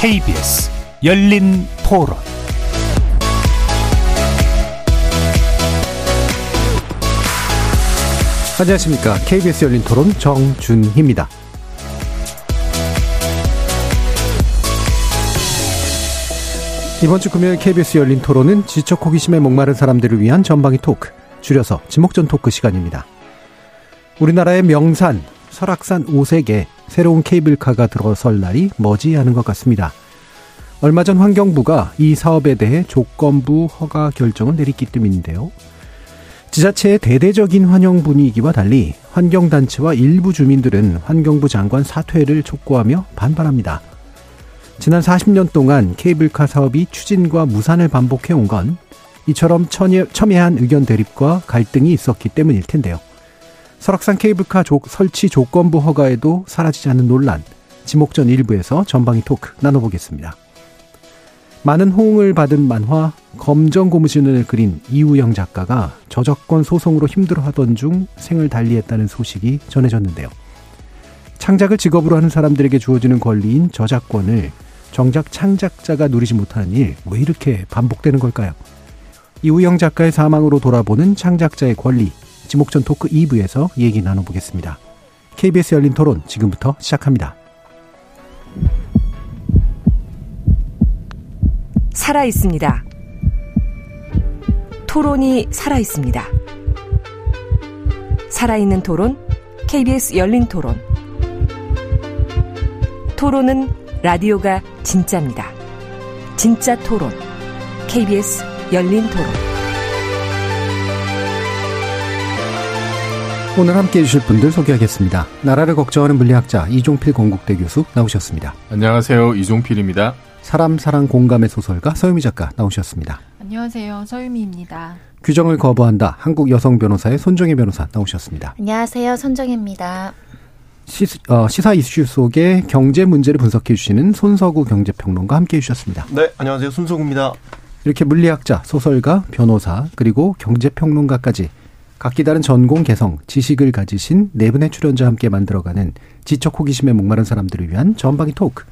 KBS 열린 토론 안녕하십니까. KBS 열린 토론 정준희입니다. 이번 주 금요일 KBS 열린 토론은 지적 호기심에 목마른 사람들을 위한 전방위 토크, 줄여서 지목전 토크 시간입니다. 우리나라의 명산, 설악산 오색에 새로운 케이블카가 들어설 날이 머지않은 것 같습니다. 얼마 전 환경부가 이 사업에 대해 조건부 허가 결정을 내렸기 때문인데요. 지자체의 대대적인 환영 분위기와 달리 환경단체와 일부 주민들은 환경부 장관 사퇴를 촉구하며 반발합니다. 지난 40년 동안 케이블카 사업이 추진과 무산을 반복해온 건 이처럼 첨예한 의견 대립과 갈등이 있었기 때문일 텐데요. 설악산 케이블카 조, 설치 조건부 허가에도 사라지지 않는 논란, 지목전 일부에서 전방위 토크 나눠보겠습니다. 많은 호응을 받은 만화 검정 고무신을 그린 이우영 작가가 저작권 소송으로 힘들어하던 중 생을 달리했다는 소식이 전해졌는데요. 창작을 직업으로 하는 사람들에게 주어지는 권리인 저작권을 정작 창작자가 누리지 못하는 일 왜 이렇게 반복되는 걸까요? 이우영 작가의 사망으로 돌아보는 창작자의 권리 지목전 토크 2부에서 얘기 나눠보겠습니다. KBS 열린 토론 지금부터 시작합니다. 살아 있습니다. 토론이 살아 있습니다. 살아있는 토론, KBS 열린 토론. 토론은 라디오가 진짜입니다. 진짜 토론, KBS 열린 토론. 오늘 함께 해 주실 분들 소개하겠습니다. 나라를 걱정하는 물리학자 이종필 건국대 교수 나오셨습니다. 안녕하세요. 이종필입니다. 사람 사랑 공감의 소설가 서유미 작가 나오셨습니다. 안녕하세요. 서유미입니다. 규정을 거부한다. 한국 여성 변호사의 손정혜 변호사 나오셨습니다. 안녕하세요. 손정혜입니다. 시, 어, 시사 이슈 속의 경제 문제를 분석해 주시는 손서구 경제평론가 함께 해 주셨습니다. 네, 안녕하세요. 손서구입니다. 이렇게 물리학자, 소설가, 변호사, 그리고 경제평론가까지 각기 다른 전공 개성, 지식을 가지신 네 분의 출연자와 함께 만들어가는 지적 호기심에 목마른 사람들을 위한 전방위 토크.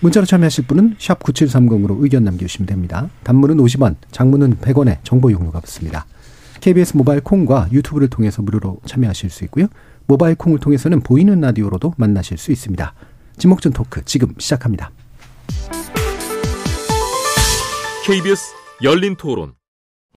문자로 참여하실 분은 샵 9730으로 의견 남겨주시면 됩니다. 단문은 50원, 장문은 100원의 정보 용료가 붙습니다. KBS 모바일 콩과 유튜브를 통해서 무료로 참여하실 수 있고요. 모바일 콩을 통해서는 보이는 라디오로도 만나실 수 있습니다. 지목전 토크 지금 시작합니다. KBS 열린 토론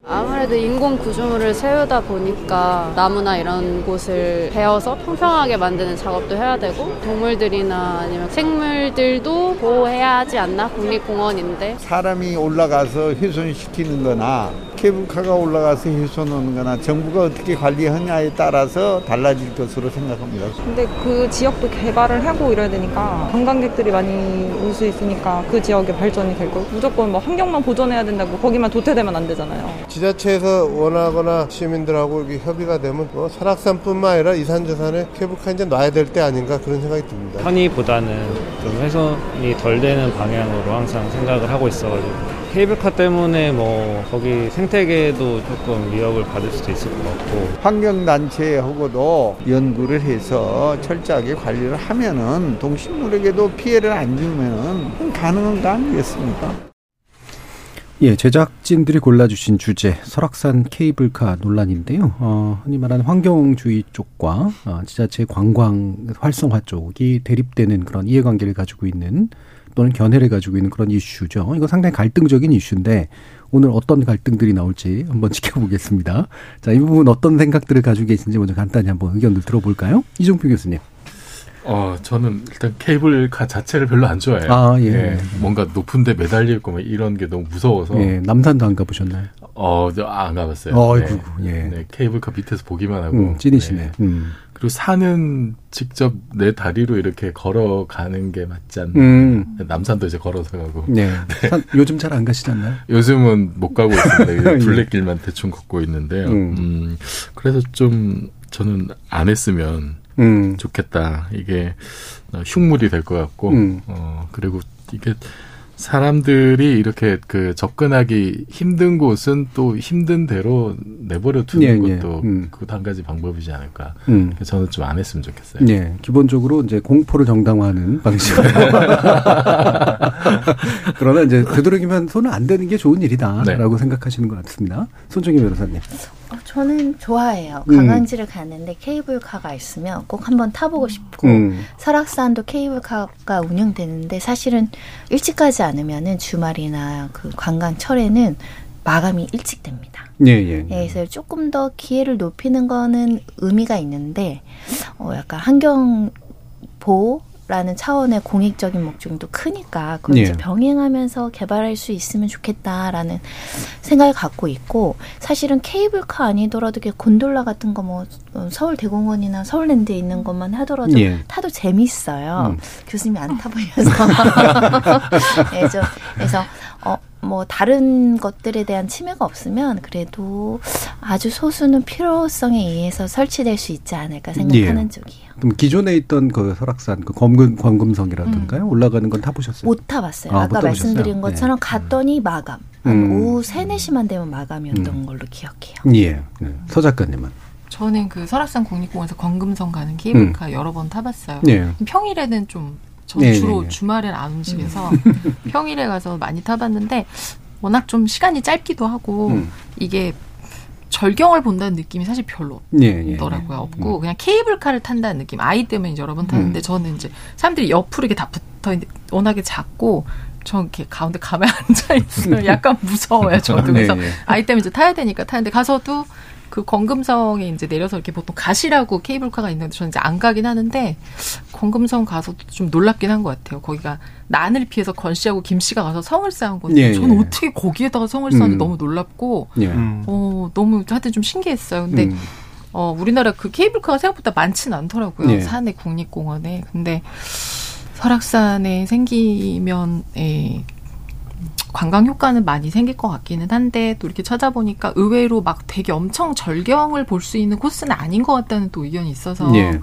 아무래도 인공 구조물을 세우다 보니까 나무나 이런 곳을 베어서 평평하게 만드는 작업도 해야 되고 동물들이나 아니면 생물들도 보호해야 하지 않나? 국립공원인데. 사람이 올라가서 훼손시키는 거나 케이블카가 올라가서 훼손하는 거나 정부가 어떻게 관리하냐에 따라서 달라질 것으로 생각합니다. 근데 그 지역도 개발을 하고 이래야 되니까 관광객들이 많이 올 수 있으니까 그 지역의 발전이 될 거고 무조건 뭐 환경만 보존해야 된다고 거기만 도태되면 안 되잖아요. 지자체에서 원하거나 시민들하고 이렇게 협의가 되면 뭐 설악산뿐만 아니라 이산저산에 케이블카 이제 놔야 될 때 아닌가 그런 생각이 듭니다. 편의보다는 좀 훼손이 덜 되는 방향으로 항상 생각을 하고 있어가지고 케이블카 때문에 뭐 거기 생태계도 조금 위협을 받을 수도 있을 것 같고 환경단체하고도 연구를 해서 철저하게 관리를 하면은 동식물에게도 피해를 안 주면은 가능한 거 아니겠습니까? 예, 제작진들이 골라주신 주제 설악산 케이블카 논란인데요. 어, 흔히 말하는 환경주의 쪽과 어, 지자체 관광 활성화 쪽이 대립되는 그런 이해관계를 가지고 있는 또는 견해를 가지고 있는 그런 이슈죠. 이거 상당히 갈등적인 이슈인데 오늘 어떤 갈등들이 나올지 한번 지켜보겠습니다. 자, 이 부분 어떤 생각들을 가지고 계신지 먼저 간단히 한번 의견을 들어볼까요? 이종표 교수님. 어, 저는 일단 케이블카 자체를 별로 안 좋아해요. 아, 예. 예. 뭔가 높은데 매달릴 거면 이런 게 너무 무서워서. 예, 남산도 안 가보셨나요? 어, 안 가봤어요. 어이구, 네. 예. 네, 케이블카 밑에서 보기만 하고. 음, 찐이시네. 네. 음. 그리고 산은 직접 내 다리로 이렇게 걸어가는 게 맞지 않나. 음. 남산도 이제 걸어서 가고. 네. 네. 산, 요즘 잘 안 가시잖아요? 요즘은 못 가고 있습니다. 둘레길만 대충 걷고 있는데요. 음. 음. 그래서 좀 저는 안 했으면 음. 좋겠다. 이게 흉물이 될 것 같고, 음. 어, 그리고 이게 사람들이 이렇게 그 접근하기 힘든 곳은 또 힘든 대로 내버려 두는 예, 것도 예. 음. 그것도 한 가지 방법이지 않을까. 음. 저는 좀 안 했으면 좋겠어요. 예. 기본적으로 이제 공포를 정당화하는 방식으로 그러나 이제 되도록이면 손을 안 대는 게 좋은 일이다라고 네. 생각하시는 것 같습니다. 손정희 변호사님. 어, 저는 좋아해요. 음. 관광지를 가는데 케이블카가 있으면 꼭 한번 타보고 싶고 음. 설악산도 케이블카가 운영되는데 사실은 일찍 가지 않으면은 주말이나 그 관광철에는 마감이 일찍 됩니다. 예, 예. 예, 그래서 조금 더 기회를 높이는 거는 의미가 있는데, 어, 약간 환경 보호 라는 차원의 공익적인 목적도 크니까 그걸 예. 이제 병행하면서 개발할 수 있으면 좋겠다라는 생각을 갖고 있고 사실은 케이블카 아니더라도 곤돌라 같은 거 뭐 서울 대공원이나 서울랜드에 있는 것만 하더라도 예. 타도 재밌어요. 음. 교수님이 안 타보셔서 네, 저, 그래서 어, 뭐 다른 것들에 대한 침해가 없으면 그래도 아주 소수는 필요성에 의해서 설치될 수 있지 않을까 생각하는 예. 쪽이에요. 그럼 기존에 있던 그 설악산 그 검금 광금성이라든가요 음. 올라가는 건 타보셨어요? 못 타봤어요. 아, 까 말씀드린 것처럼 네. 갔더니 마감. 음. 오후 3, 4시만 되면 마감이었던 음. 걸로 기억해요. 예. 네. 서 작가님은? 저는 그 설악산 국립공원에서 광금성 가는 케이블카 음. 여러 번 타봤어요. 예. 평일에는 좀 저는 네, 주로 네, 네. 주말엔 안 움직여서 음. 평일에 가서 많이 타봤는데 워낙 좀 시간이 짧기도 하고 음. 이게 절경을 본다는 느낌이 사실 별로 예, 예, 없더라고요. 예. 없고 음. 그냥 케이블카를 탄다는 느낌. 아이 때문에 이제 여러 번 타는데 음. 저는 이제 사람들이 옆으로 이렇게 다 붙어 있는데 워낙에 작고 저 이렇게 가운데 가만히 앉아 있어요. 약간 무서워요. 저도 그래서 네, 네. 아이 때문에 이제 타야 되니까 타는데 가서도 그 건금성에 이제 내려서 이렇게 보통 가시라고 케이블카가 있는데 저는 이제 안 가긴 하는데 건금성 가서도 좀 놀랍긴 한 것 같아요. 거기가 난을 피해서 건 씨하고 김 씨가 가서 성을 쌓은 건데 예, 저는 예. 어떻게 거기에다가 성을 쌓는지 음. 너무 놀랍고 예. 어 너무 하여튼 좀 신기했어요. 근데 음. 어 우리나라 그 케이블카가 생각보다 많지는 않더라고요. 예. 산에 국립공원에 근데 설악산에 생기면 에 관광 효과는 많이 생길 것 같기는 한데 또 이렇게 찾아보니까 의외로 막 되게 엄청 절경을 볼 수 있는 코스는 아닌 것 같다는 또 의견이 있어서 예.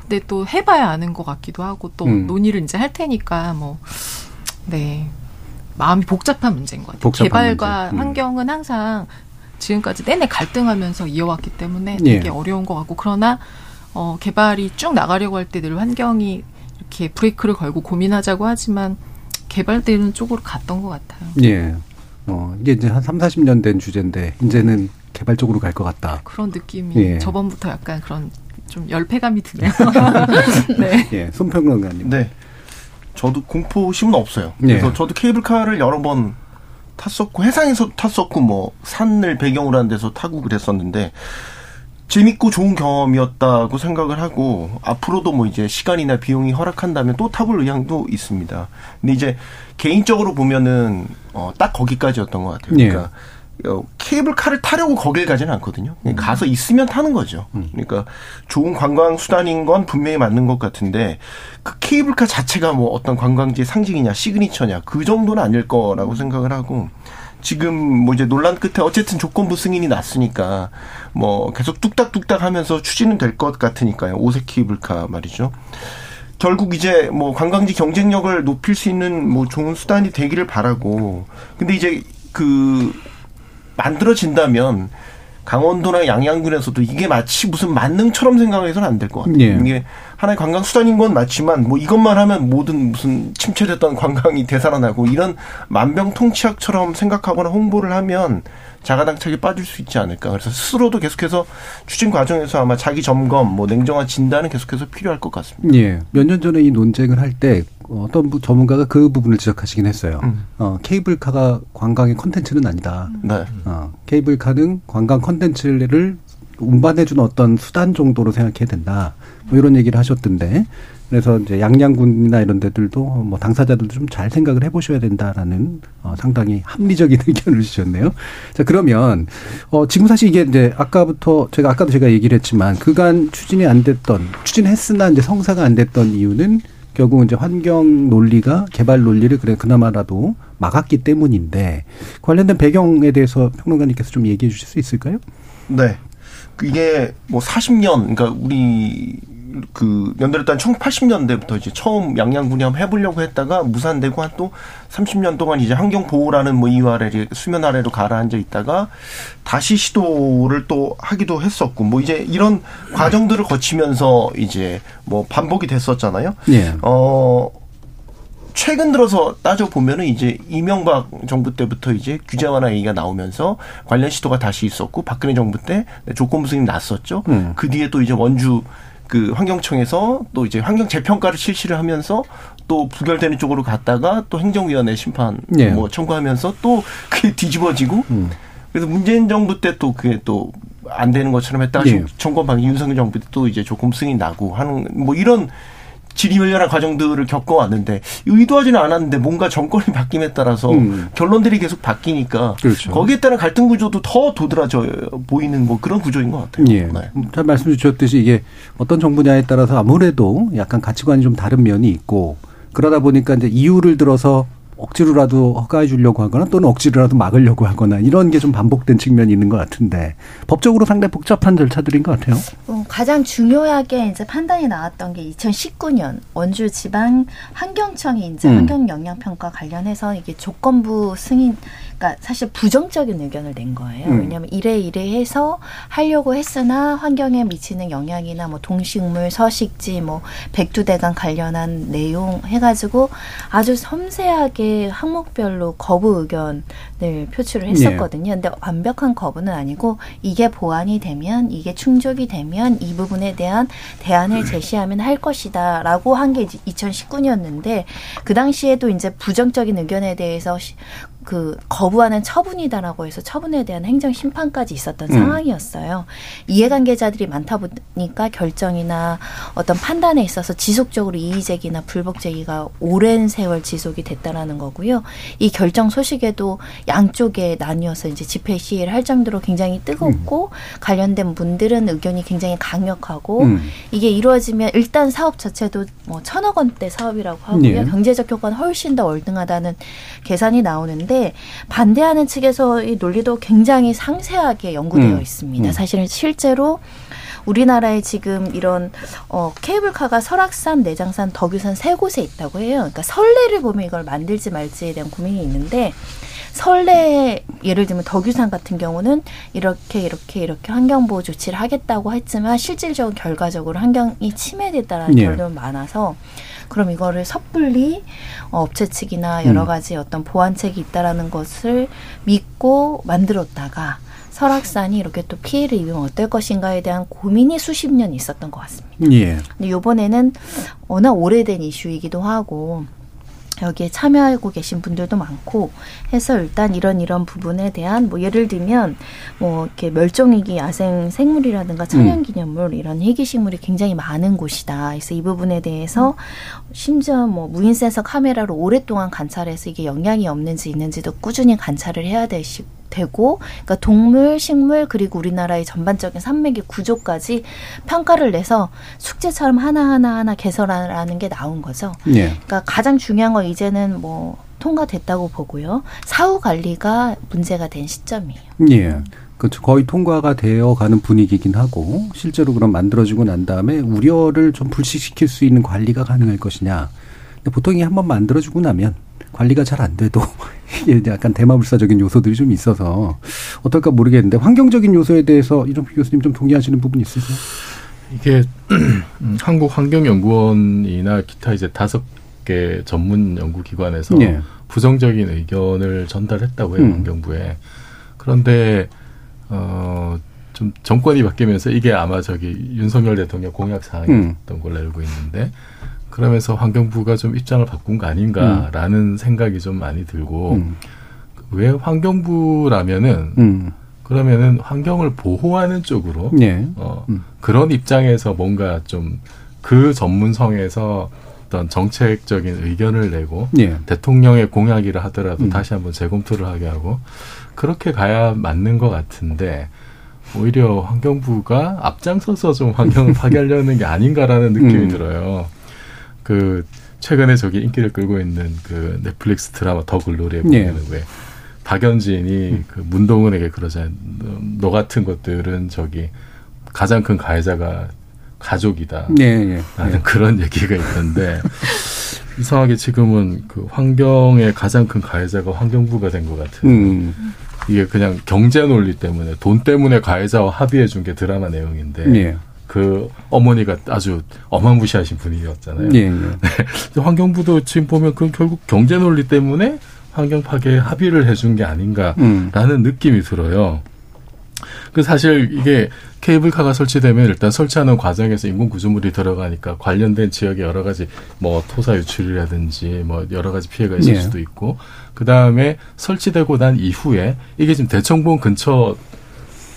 근데 또 해봐야 아는 것 같기도 하고 또 음. 논의를 이제 할 테니까 뭐네 마음이 복잡한 문제인 것 같아요. 복잡한 개발과. 음. 환경은 항상 지금까지 내내 갈등하면서 이어왔기 때문에 되게 예. 어려운 것 같고 그러나 어, 개발이 쭉 나가려고 할 때 늘 환경이 이렇게 브레이크를 걸고 고민하자고 하지만 개발되는 쪽으로 갔던 것 같아요. 예. 어, 이게 이제 한 3, 40년 된 주제인데 이제는 개발 쪽으로 갈 것 같다. 그런 느낌이 예. 저번부터 약간 그런 좀 열패감이 드네요. 네. 예. 손평론가님. 네. 저도 공포심은 없어요. 예. 그래서 저도 케이블카를 여러 번 탔었고 해상에서 탔었고 뭐 산을 배경으로 한 데서 타고 그랬었는데 재밌고 좋은 경험이었다고 생각을 하고 앞으로도 뭐 이제 시간이나 비용이 허락한다면 또 타볼 의향도 있습니다. 근데 이제 개인적으로 보면은 어 딱 거기까지였던 것 같아요. 예. 그러니까 어, 케이블카를 타려고 거길 가지는 않거든요. 음. 가서 있으면 타는 거죠. 음. 그러니까 좋은 관광 수단인 건 분명히 맞는 것 같은데 그 케이블카 자체가 뭐 어떤 관광지의 상징이냐 시그니처냐 그 정도는 아닐 거라고 생각을 하고 지금 뭐 이제 논란 끝에 어쨌든 조건부 승인이 났으니까 뭐 계속 뚝딱뚝딱 하면서 추진은 될 것 같으니까요. 오색 케이블카 말이죠. 결국 이제 뭐 관광지 경쟁력을 높일 수 있는 뭐 좋은 수단이 되기를 바라고. 근데 이제 그 만들어진다면 강원도나 양양군에서도 이게 마치 무슨 만능처럼 생각해서는 안 될 것 같아요. 예. 이게 하나의 관광 수단인 건 맞지만 뭐 이것만 하면 모든 무슨 침체됐던 관광이 되살아나고 이런 만병통치약처럼 생각하거나 홍보를 하면 자가당착에 빠질 수 있지 않을까. 그래서 스스로도 계속해서 추진 과정에서 아마 자기 점검, 뭐 냉정한 진단은 계속해서 필요할 것 같습니다. 예. 몇 년 전에 이 논쟁을 할 때 어떤 전문가가 그 부분을 지적하시긴 했어요. 음. 어, 케이블카가 관광의 컨텐츠는 아니다. 네. 어, 케이블카는 관광 컨텐츠를 운반해주는 어떤 수단 정도로 생각해야 된다. 뭐 이런 얘기를 하셨던데. 그래서 이제 양양군이나 이런 데들도 뭐 당사자들도 좀 잘 생각을 해보셔야 된다라는 어, 상당히 합리적인 의견을 주셨네요. 자 그러면 어 지금 사실 이게 이제 아까부터 제가 아까도 제가 얘기를 했지만 그간 추진이 안 됐던 추진했으나 이제 성사가 안 됐던 이유는 결국 이제 환경 논리가 개발 논리를 그래 그나마라도 막았기 때문인데 관련된 배경에 대해서 평론가님께서 좀 얘기해 주실 수 있을까요? 네. 이게 뭐 40년 그러니까 우리 그 연대를단 1980년대부터 이제 처음 양양군이 한번 해보려고 했다가 무산되고 한 또 30년 동안 이제 환경 보호라는 뭐 이유 아래 수면 아래로 가라앉아 있다가 다시 시도를 또 하기도 했었고 뭐 이제 이런 과정들을 거치면서 이제 뭐 반복이 됐었잖아요. 예. 어 최근 들어서 따져 보면은 이제 이명박 정부 때부터 이제 규제 완화 얘기가 나오면서 관련 시도가 다시 있었고 박근혜 정부 때 조건부 승인 났었죠. 음. 그 뒤에 또 이제 원주 그 환경청에서 또 이제 환경 재평가를 실시를 하면서 또 부결되는 쪽으로 갔다가 또 행정위원회 심판 네. 뭐 청구하면서 또 그게 뒤집어지고 음. 그래서 문재인 정부 때 또 그게 또 안 되는 것처럼 했다가 네. 정권 방 윤석열 정부 때 또 이제 조금 승인 나고 하는 뭐 이런 지리멸렬한 과정들을 겪어왔는데 의도하지는 않았는데 뭔가 정권이 바뀜에 따라서 음. 결론들이 계속 바뀌니까 그렇죠. 거기에 따른 갈등 구조도 더 도드라져 보이는 뭐 그런 구조인 것 같아요. 예. 네. 잘 말씀 주셨듯이 이게 어떤 정부냐에 따라서 아무래도 약간 가치관이 좀 다른 면이 있고 그러다 보니까 이제 이유를 들어서 억지로라도 허가해 주려고 하거나 또는 억지로라도 막으려고 하거나 이런 게 좀 반복된 측면이 있는 것 같은데 법적으로 상당히 복잡한 절차들인 것 같아요. 어, 가장 중요하게 이제 판단이 나왔던 게 2019년 원주 지방 환경청이 이제 음. 환경 영향 평가 관련해서 이게 조건부 승인 그러니까 사실 부정적인 의견을 낸 거예요. 음. 왜냐하면 이래 이래 해서 하려고 했으나 환경에 미치는 영향이나 뭐 동식물, 서식지, 뭐 백두대간 관련한 내용 해가지고 아주 섬세하게 항목별로 거부 의견을 표출을 했었거든요. 네. 근데 완벽한 거부는 아니고 이게 보완이 되면 이게 충족이 되면 이 부분에 대한 대안을 제시하면 할 것이다라고 한 게 2019년인데 그 당시에도 이제 부정적인 의견에 대해서 그 거부하는 처분이다라고 해서 처분에 대한 행정 심판까지 있었던 음. 상황이었어요. 이해관계자들이 많다 보니까 결정이나 어떤 판단에 있어서 지속적으로 이의제기나 불복제기가 오랜 세월 지속이 됐다라는 거고요. 이 결정 소식에도 양쪽에 나뉘어서 이제 집회 시위를 할 정도로 굉장히 뜨겁고 음. 관련된 분들은 의견이 굉장히 강력하고 음. 이게 이루어지면 일단 사업 자체도 뭐 천억 원대 사업이라고 하고요. 예. 경제적 효과는 훨씬 더 월등하다는 계산이 나오는데 있는데 반대하는 측에서의 논리도 굉장히 상세하게 연구되어 음. 있습니다. 음. 사실은 실제로 우리나라에 지금 이런 어 케이블카가 설악산, 내장산, 덕유산 세 곳에 있다고 해요. 그러니까 설레를 보면 이걸 만들지 말지에 대한 고민이 있는데 설레 예를 들면 덕유산 같은 경우는 이렇게 이렇게 이렇게 환경 보호 조치를 하겠다고 했지만 실질적으로 결과적으로 환경이 침해됐다라는 예. 결론이 많아서 그럼 이거를 섣불리 어, 업체 측이나 여러 음. 가지 어떤 보완책이 있다라는 것을 믿고 만들었다가 설악산이 이렇게 또 피해를 입으면 어떨 것인가에 대한 고민이 수십 년 있었던 것 같습니다. 예. 근데 이번에는 워낙 오래된 이슈이기도 하고 여기에 참여하고 계신 분들도 많고 해서 일단 이런 이런 부분에 대한 뭐 예를 들면 뭐 이렇게 멸종위기 야생 생물이라든가 천연기념물 음. 이런 희귀식물이 굉장히 많은 곳이다. 그래서 이 부분에 대해서 심지어 뭐 무인 센서 카메라로 오랫동안 관찰해서 이게 영향이 없는지 있는지도 꾸준히 관찰을 해야 되시고 되고 그러니까 동물, 식물 그리고 우리나라의 전반적인 산맥의 구조까지 평가를 내서 숙제처럼 하나하나 하나 개설하라는 게 나온 거죠. 예. 그러니까 가장 중요한 건 이제는 뭐 통과됐다고 보고요. 사후 관리가 문제가 된 시점이에요. 예. 그렇죠. 거의 통과가 되어 가는 분위기긴 하고 실제로 그럼 만들어지고 난 다음에 우려를 좀 불식시킬 수 있는 관리가 가능할 것이냐. 보통 이게 한번 만들어지고 나면 관리가 잘 안 돼도 약간 대마불사적인 요소들이 좀 있어서 어떨까 모르겠는데 환경적인 요소에 대해서 이런 교수님 좀 동의하시는 부분 있으세요? 이게 한국 환경연구원이나 기타 이제 다섯 개 전문 연구기관에서 네. 부정적인 의견을 전달했다고 해요 음. 환경부에. 그런데 어. 좀 정권이 바뀌면서 이게 아마 저기 윤석열 대통령 공약 사항이었던 음. 걸로 알고 있는데 그러면서 환경부가 좀 입장을 바꾼 거 아닌가라는 음. 생각이 좀 많이 들고 음. 왜 환경부라면은 음. 그러면은 환경을 보호하는 쪽으로 네. 어, 음. 그런 입장에서 뭔가 좀 그 전문성에서 어떤 정책적인 의견을 내고 네. 대통령의 공약이라 하더라도 음. 다시 한번 재검토를 하게 하고 그렇게 가야 맞는 것 같은데 오히려 환경부가 앞장서서 좀 환경을 파괴하려는 게 아닌가라는 느낌이 음. 들어요. 그 최근에 저기 인기를 끌고 있는 그 넷플릭스 드라마 더 글로리에 보면 네. 왜 박연진이 음. 그 문동은에게 그러잖아요. 너, 너, 같은 것들은 저기 가장 큰 가해자가 가족이다. 네, 네. 라는 네. 그런 얘기가 있던데 이상하게 지금은 그 환경의 가장 큰 가해자가 환경부가 된 것 같은. 음. 이게 그냥 경제 논리 때문에 돈 때문에 가해자와 합의해 준 게 드라마 내용인데 네. 그 어머니가 아주 어마무시하신 분이었잖아요. 예, 예. 네. 환경부도 지금 보면 그 결국 경제 논리 때문에 환경 파괴에 합의를 해준 게 아닌가라는 음. 느낌이 들어요. 그 사실 이게 케이블카가 설치되면 일단 설치하는 과정에서 인공 구조물이 들어가니까 관련된 지역에 여러 가지 뭐 토사 유출이라든지 뭐 여러 가지 피해가 있을 예. 수도 있고 그 다음에 설치되고 난 이후에 이게 지금 대청봉 근처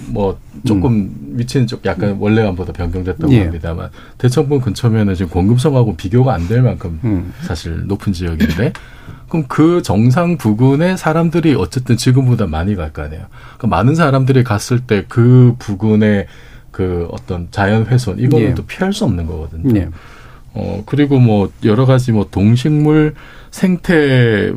뭐 조금 음. 위치는 좀 약간 원래만보다 변경됐다고 예. 합니다만 대청봉 근처면은 지금 공급성하고 비교가 안 될 만큼 음. 사실 높은 지역인데 그럼 그 정상 부근에 사람들이 어쨌든 지금보다 많이 갈 거 아니에요. 그러니까 많은 사람들이 갔을 때 그 부근에 그 어떤 자연 훼손 이거는 예. 또 피할 수 없는 거거든요. 예. 어 그리고 뭐 여러 가지 뭐 동식물 생태에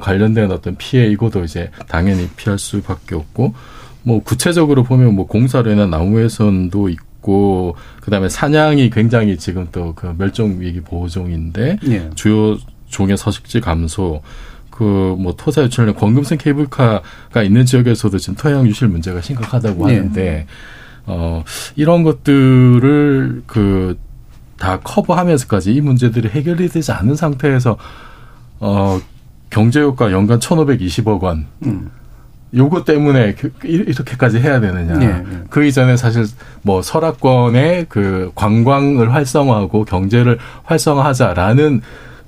관련된 어떤 피해 이것도 이제 당연히 피할 수밖에 없고 뭐 구체적으로 보면 뭐 공사로 인한 나무 훼손도 있고 그다음에 사냥이 굉장히 지금 또 그 멸종 위기 보호종인데 예. 주요 종의 서식지 감소, 그뭐 토사 유출량 권금성 케이블카가 있는 지역에서도 지금 토양 유실 문제가 심각하다고 네. 하는데 어 이런 것들을 그 다 커버하면서까지 이 문제들이 해결이 되지 않은 상태에서 어 경제 효과 연간 천오백이십억 원. 음. 요거 때문에 그, 이렇게까지 해야 되느냐. 네, 네. 그 이전에 사실 뭐 설악권의 그 관광을 활성화하고 경제를 활성화하자라는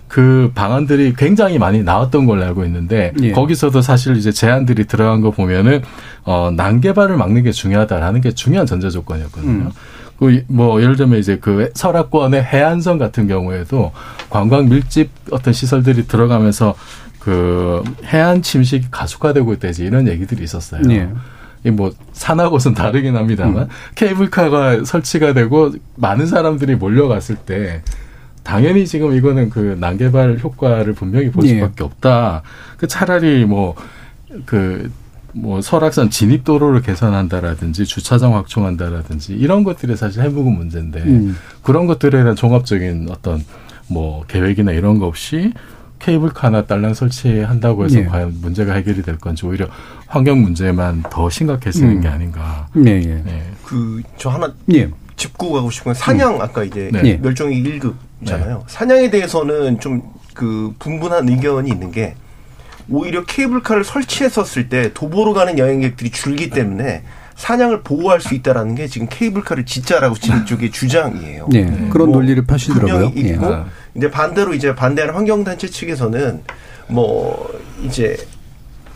그 방안들이 굉장히 많이 나왔던 걸로 알고 있는데 예. 거기서도 사실 이제 제안들이 들어간 거 보면은 어 난개발을 막는 게 중요하다라는 게 중요한 전제 조건이었거든요. 음. 그뭐 예를 들면 이제 그 설악권의 해안선 같은 경우에도 관광 밀집 어떤 시설들이 들어가면서 그 해안 침식이 가속화되고 있다지 이런 얘기들이 있었어요. 예. 이뭐 산하고는 다르긴 합니다만 음. 케이블카가 설치가 되고 많은 사람들이 몰려갔을 때 당연히 지금 이거는 그 난개발 효과를 분명히 볼 예. 수밖에 없다. 그 차라리 뭐 그 뭐 설악산 진입 도로를 개선한다라든지 주차장 확충한다라든지 이런 것들이 사실 해묵은 문제인데 음. 그런 것들에 대한 종합적인 어떤 뭐 계획이나 이런 거 없이 케이블카나 딸랑 설치한다고 해서 예. 과연 문제가 해결이 될 건지 오히려 환경 문제만 더 심각해지는 음. 게 아닌가. 네. 예. 네. 그저 하나 예. 짚고 가고 싶은 건 사냥 음. 아까 이제 네. 멸종위 1급 잖아요. 네. 사냥에 대해서는 좀 그 분분한 의견이 있는 게 오히려 케이블카를 설치했었을 때 도보로 가는 여행객들이 줄기 때문에 사냥을 보호할 수 있다라는 게 지금 케이블카를 짓자라고 지금 쪽의 주장이에요. 네, 네. 그런 뭐 논리를 펴시더라고요. 있고 예. 이제 반대로 이제 반대하는 환경단체 측에서는 뭐 이제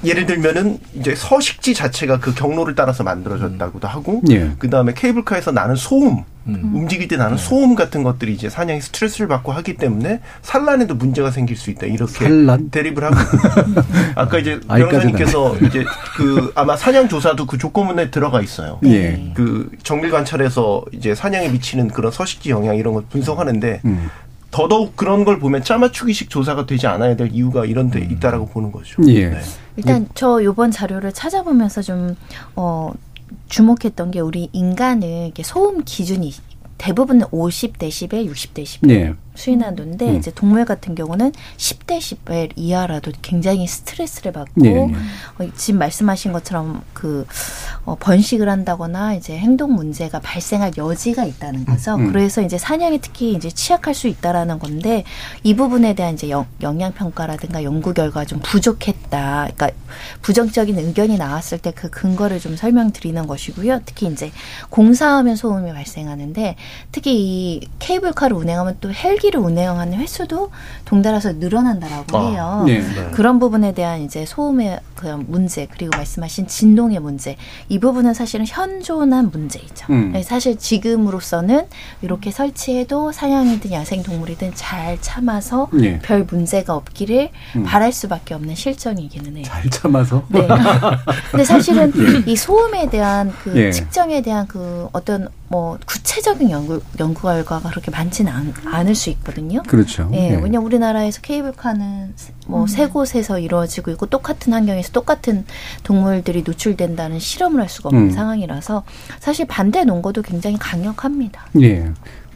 예를 들면은 이제 서식지 자체가 그 경로를 따라서 만들어졌다고도 하고 예. 그다음에 케이블카에서 나는 소음 음. 움직일 때 나는 네. 소음 같은 것들이 이제 사냥이 스트레스를 받고 하기 때문에 산란에도 문제가 생길 수 있다 이렇게 산란? 대립을 하고 아까 이제 변호사님께서 이제 그 아마 사냥 조사도 그 조건문에 들어가 있어요. 예. 그 정밀 관찰에서 이제 사냥에 미치는 그런 서식지 영향 이런 걸 분석하는데 음. 더더욱 그런 걸 보면 짜맞추기식 조사가 되지 않아야 될 이유가 이런 데 음. 있다라고 보는 거죠. 예. 네. 일단 예. 저 요번 자료를 찾아보면서 좀 어, 주목했던 게 우리 인간은 소음 기준이 대부분 50데시벨, 60데시벨. 네. 수인한도인데 음. 이제 동물 같은 경우는 10데시벨 이하라도 굉장히 스트레스를 받고 네. 어, 지금 말씀하신 것처럼 그 어, 번식을 한다거나 이제 행동 문제가 발생할 여지가 있다는 거죠. 음. 그래서 이제 사냥이 특히 이제 취약할 수 있다라는 건데 이 부분에 대한 이제 영, 영향 평가라든가 연구 결과가 좀 부족했다. 그러니까 부정적인 의견이 나왔을 때 그 근거를 좀 설명드리는 것이고요. 특히 이제 공사하면 소음이 발생하는데 특히 이 케이블카를 운행하면 또 헬기 헬기를 운행하는 횟수도 동달아서 늘어난다라고 아, 해요. 네, 네. 그런 부분에 대한 이제 소음의 그 문제 그리고 말씀하신 진동의 문제 이 부분은 사실은 현존한 문제이죠. 음. 네, 사실 지금으로서는 이렇게 설치해도 사냥이든 야생 동물이든 잘 참아서 네. 별 문제가 없기를 음. 바랄 수밖에 없는 실정이기는 해요. 잘 참아서. 네. 근데 사실은 이 소음에 대한 그 예. 측정에 대한 그 어떤 뭐 구체적인 연구 연구 결과가 그렇게 많지는 않, 않을 수 있거든요. 그렇죠. 예, 네. 왜냐 우리나라에서 케이블카는 뭐세 음. 곳에서 이루어지고 있고 똑같은 환경에서 똑같은 동물들이 노출된다는 실험을 할 수가 없는 음. 상황이라서 사실 반대 논거도 굉장히 강력합니다. 예.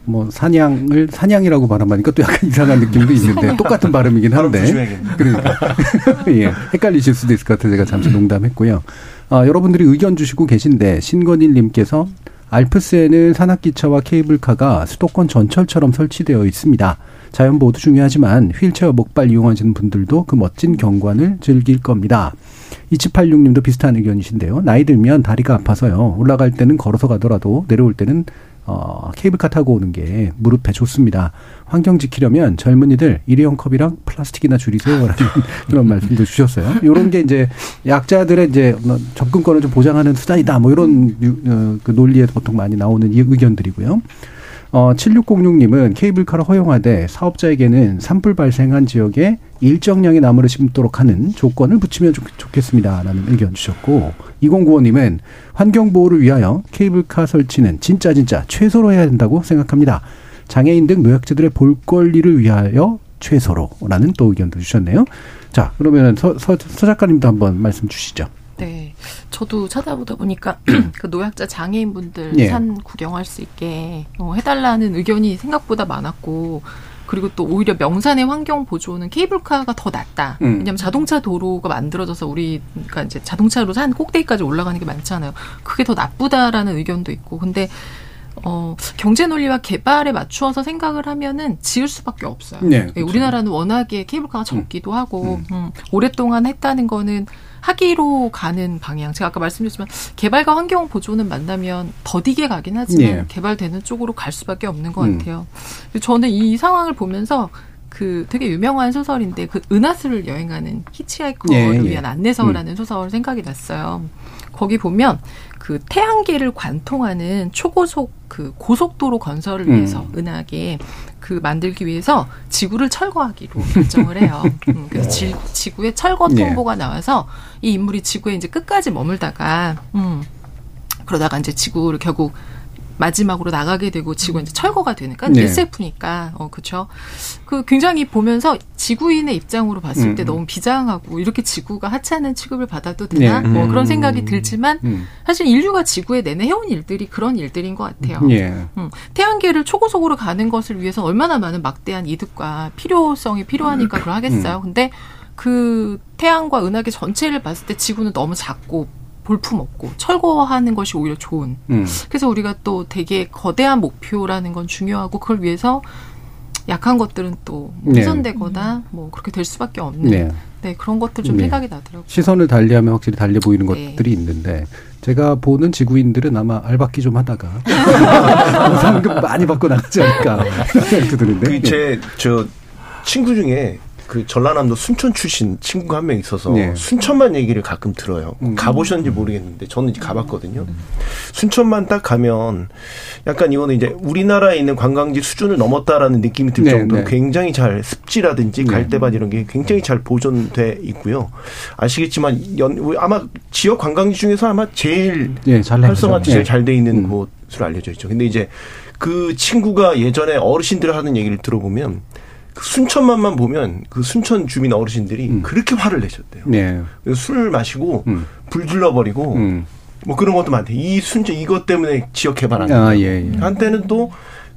뭐 사냥을 사냥이라고 발음하니까 또 약간 이상한 느낌도 있는데 똑같은 발음이긴 한데 그러니까 예 헷갈리실 수도 있을 것 같아서 제가 잠시 농담했고요. 아, 여러분들이 의견 주시고 계신데 신건일님께서 알프스에는 산악기차와 케이블카가 수도권 전철처럼 설치되어 있습니다. 자연 보호도 중요하지만 휠체어 목발 이용하시는 분들도 그 멋진 경관을 즐길 겁니다. 2786님도 비슷한 의견이신데요. 나이 들면 다리가 아파서요. 올라갈 때는 걸어서 가더라도 내려올 때는 어, 케이블카 타고 오는 게 무릎에 좋습니다. 환경 지키려면 젊은이들 일회용 컵이랑 플라스틱이나 줄이세요라는 그런 말씀도 주셨어요. 이런 게 이제 약자들의 이제 뭐 접근권을 좀 보장하는 수단이다. 뭐 이런 어, 그 논리에 보통 많이 나오는 이 의견들이고요. 어, 7606님은 케이블카를 허용하되 사업자에게는 산불 발생한 지역에 일정량의 나무를 심도록 하는 조건을 붙이면 좋, 좋겠습니다. 라는 의견 주셨고, 2095님은 환경 보호를 위하여 케이블카 설치는 진짜 진짜 최소로 해야 된다고 생각합니다. 장애인 등 노약자들의 볼 권리를 위하여 최소로라는 또 의견도 주셨네요. 자, 그러면 서, 서, 서 작가님도 한번 말씀 주시죠. 네. 저도 찾아보다 보니까 그 노약자 장애인분들 예. 산 구경할 수 있게 어, 해달라는 의견이 생각보다 많았고 그리고 또 오히려 명산의 환경 보조는 케이블카가 더 낫다. 음. 왜냐하면 자동차 도로가 만들어져서 우리가 이제 자동차로 산 꼭대기까지 올라가는 게 많잖아요. 그게 더 나쁘다라는 의견도 있고. 근데 어, 경제 논리와 개발에 맞추어서 생각을 하면은 지을 수밖에 없어요. 네, 그렇죠. 우리나라는 워낙에 케이블카가 적기도 음. 하고 음. 음, 오랫동안 했다는 거는 하기로 가는 방향. 제가 아까 말씀드렸지만 개발과 환경 보조는 만나면 더디게 가긴 하지만 네. 개발되는 쪽으로 갈 수밖에 없는 것 음. 같아요. 저는 이 상황을 보면서 그 되게 유명한 소설인데 그 은하수를 여행하는 히치하이커를 네, 위한 안내서라는 음. 소설 생각이 났어요. 거기 보면 그 태양계를 관통하는 초고속 그 고속도로 건설을 음. 위해서 음. 은하계 그 만들기 위해서 지구를 철거하기로 결정을 해요. 음, 그래서 지, 지구에 철거 네. 통보가 나와서 이 인물이 지구에 이제 끝까지 머물다가 음 그러다가 이제 지구를 결국 마지막으로 나가게 되고 지구 이제 철거가 되니까 네. SF니까 어 그렇죠. 그 굉장히 보면서 지구인의 입장으로 봤을 음. 때 너무 비장하고 이렇게 지구가 하찮은 취급을 받아도 되나 네. 뭐 그런 생각이 음. 들지만 음. 사실 인류가 지구에 내내 해온 일들이 그런 일들인 것 같아요. 네. 음. 태양계를 초고속으로 가는 것을 위해서 얼마나 많은 막대한 이득과 필요성이 필요하니까 그걸 하겠어요. 음. 근데 그 태양과 은하계 전체를 봤을 때 지구는 너무 작고 볼품 없고 철거하는 것이 오히려 좋은. 음. 그래서 우리가 또 되게 거대한 목표라는 건 중요하고 그걸 위해서 약한 것들은 또 훼손되거나 네. 뭐 그렇게 될 수밖에 없는 네, 네 그런 것들 좀 네. 생각이 나더라고요. 시선을 달리하면 확실히 달려 보이는 네. 것들이 있는데 제가 보는 지구인들은 아마 알바끼 좀 하다가 상금 많이 받고 나가지 않을까 생각도 드는데. 그제저 친구 중에 그 전라남도 순천 출신 친구가 한 명 있어서 네. 순천만 얘기를 가끔 들어요. 음. 가보셨는지 모르겠는데 저는 이제 가봤거든요. 순천만 딱 가면 약간 이거는 이제 우리나라에 있는 관광지 수준을 넘었다라는 느낌이 들 네, 정도로 네. 굉장히 잘 습지라든지 네. 갈대밭 이런 게 굉장히 잘 보존돼 있고요. 아시겠지만 연, 아마 지역 관광지 중에서 아마 제일 네, 활성화 제일 네. 잘돼 있는 음. 곳으로 알려져 있죠. 근데 이제 그 친구가 예전에 어르신들 하는 얘기를 들어보면 그 순천만만 보면 그 순천 주민 어르신들이 음. 그렇게 화를 내셨대요. 네. 술 마시고 음. 불 질러버리고 음. 뭐 그런 것도 많대. 이 순천 이것 때문에 지역 개발 안 된다. 아, 예, 예. 한때는 또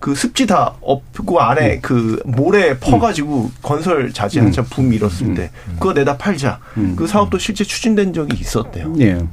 그 습지 다 엎고 안에 음. 그 모래 퍼가지고 음. 건설 자재 한참 음. 붐 일었을 때 그거 내다 팔자. 그 사업도 실제 추진된 적이 있었대요. 예.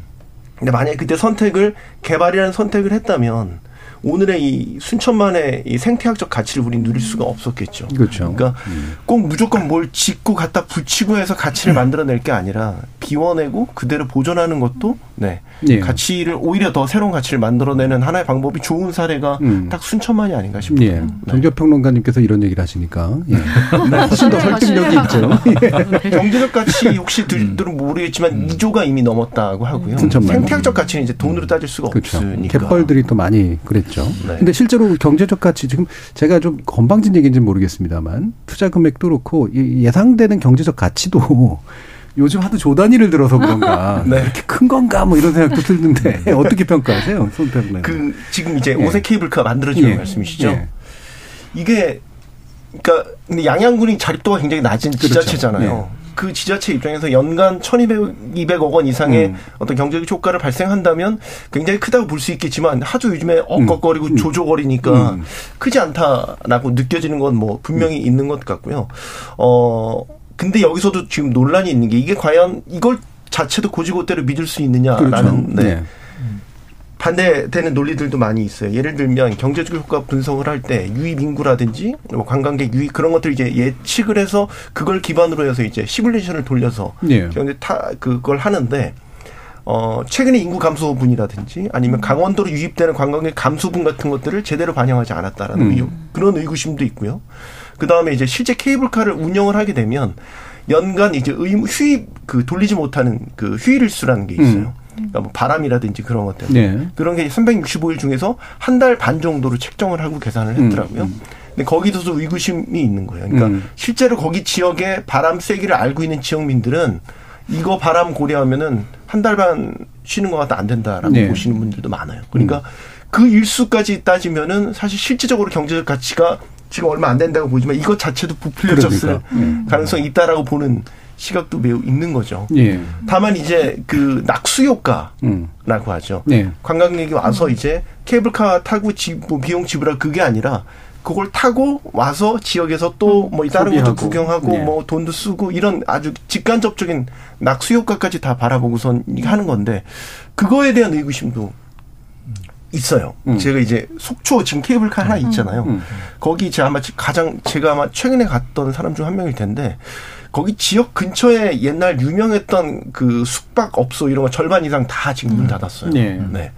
근데 만약에 그때 선택을 개발이라는 선택을 했다면 오늘의 이 순천만의 이 생태학적 가치를 우리 누릴 수가 없었겠죠. 그렇죠. 그러니까 음. 꼭 무조건 뭘 짓고 갖다 붙이고 해서 가치를 만들어낼 게 아니라 비워내고 그대로 보존하는 것도 네 예. 가치를 오히려 더 새로운 가치를 만들어내는 하나의 방법이 좋은 사례가 음. 딱 순천만이 아닌가 싶어요. 예. 네. 경제평론가님께서 이런 얘기를 하시니까 예. 훨씬 더 설득력이 있죠. 예. 경제적 가치 혹시 들들은 모르겠지만 음. 2조가 이미 넘었다고 하고요. 순천만. 생태학적 가치는 이제 돈으로 따질 수가 그렇죠. 없으니까. 갯벌들이 또 많이 그랬죠. 네. 근데 실제로 경제적 가치 지금 제가 좀 건방진 얘기인지 모르겠습니다만 투자 금액도 그렇고 예상되는 경제적 가치도 요즘 하도 조단위를 들어서 그런가 네. 이렇게 큰 건가 뭐 이런 생각도 드는데 네. 어떻게 평가하세요, 손평론? 그 지금 이제 예. 오색 케이블카 만들어지는 예. 말씀이시죠? 예. 이게 그러니까 양양군이 자립도가 굉장히 낮은 그렇죠. 지자체잖아요. 예. 그 지자체 입장에서 연간 1,200, 200억 원 이상의 음. 어떤 경제적 효과를 발생한다면 굉장히 크다고 볼 수 있겠지만 하도 요즘에 엇걱거리고 음. 조조거리니까 음. 크지 않다라고 느껴지는 건 뭐 분명히 음. 있는 것 같고요. 어 근데 여기서도 지금 논란이 있는 게 이게 과연 이걸 자체도 고지고대로 믿을 수 있느냐라는 그렇죠. 네. 네. 반대되는 논리들도 많이 있어요. 예를 들면 경제적 효과 분석을 할 때 유입 인구라든지 뭐 관광객 유입 그런 것들 이제 예측을 해서 그걸 기반으로 해서 이제 시뮬레이션을 돌려서 예. 경제 타 그걸 하는데 어 최근에 인구 감소분이라든지 아니면 강원도로 유입되는 관광객 감소분 같은 것들을 제대로 반영하지 않았다라는 음. 의혹, 그런 의구심도 있고요. 그 다음에 이제 실제 케이블카를 운영을 하게 되면 연간 이제 의무 휴입 그 돌리지 못하는 그 휴일 수라는 게 있어요. 음. 그러니까 뭐 바람이라든지 그런 것들 네. 그런 게 365일 중에서 한 달 반 정도로 책정을 하고 계산을 했더라고요. 음, 음. 근데 거기서도 의구심이 있는 거예요. 그러니까 음. 실제로 거기 지역의 바람 세기를 알고 있는 지역민들은 이거 바람 고려하면은 한 달 반 쉬는 것 같아 안 된다라고 네. 보시는 분들도 많아요. 그러니까 음. 그 일수까지 따지면은 사실 실질적으로 경제적 가치가 지금 얼마 안 된다고 보지만 이것 자체도 부풀려 졌을 그러니까. 음. 가능성이 있다라고 보는 시각도 매우 있는 거죠. 예. 다만 이제 그 낙수 효과라고 음. 하죠. 예. 관광객이 와서 이제 케이블카 타고 지, 뭐 비용 지불할 그게 아니라 그걸 타고 와서 지역에서 또뭐 음. 다른 것도 구경하고 예. 뭐 돈도 쓰고 이런 아주 직간접적인 낙수 효과까지 다 바라보고선 하는 건데 그거에 대한 의구심도 있어요. 음. 제가 이제 속초 지금 케이블카 하나 음. 있잖아요. 음. 거기 제가 아마 가장 제가 아마 최근에 갔던 사람 중 한 명일 텐데 거기 지역 근처에 옛날 유명했던 그 숙박업소 이런 거 절반 이상 다 지금 문 음. 닫았어요. 네. 네.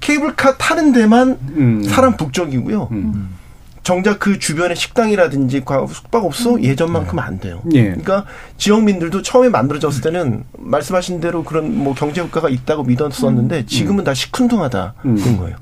케이블카 타는 데만 음. 사람 북적이고요. 음. 정작 그 주변의 식당이라든지 숙박업소 예전만큼 안 돼요. 네. 그러니까 지역민들도 처음에 만들어졌을 때는 말씀하신 대로 그런 뭐 경제 효과가 있다고 믿었었는데 지금은 다 시큰둥하다는 거예요.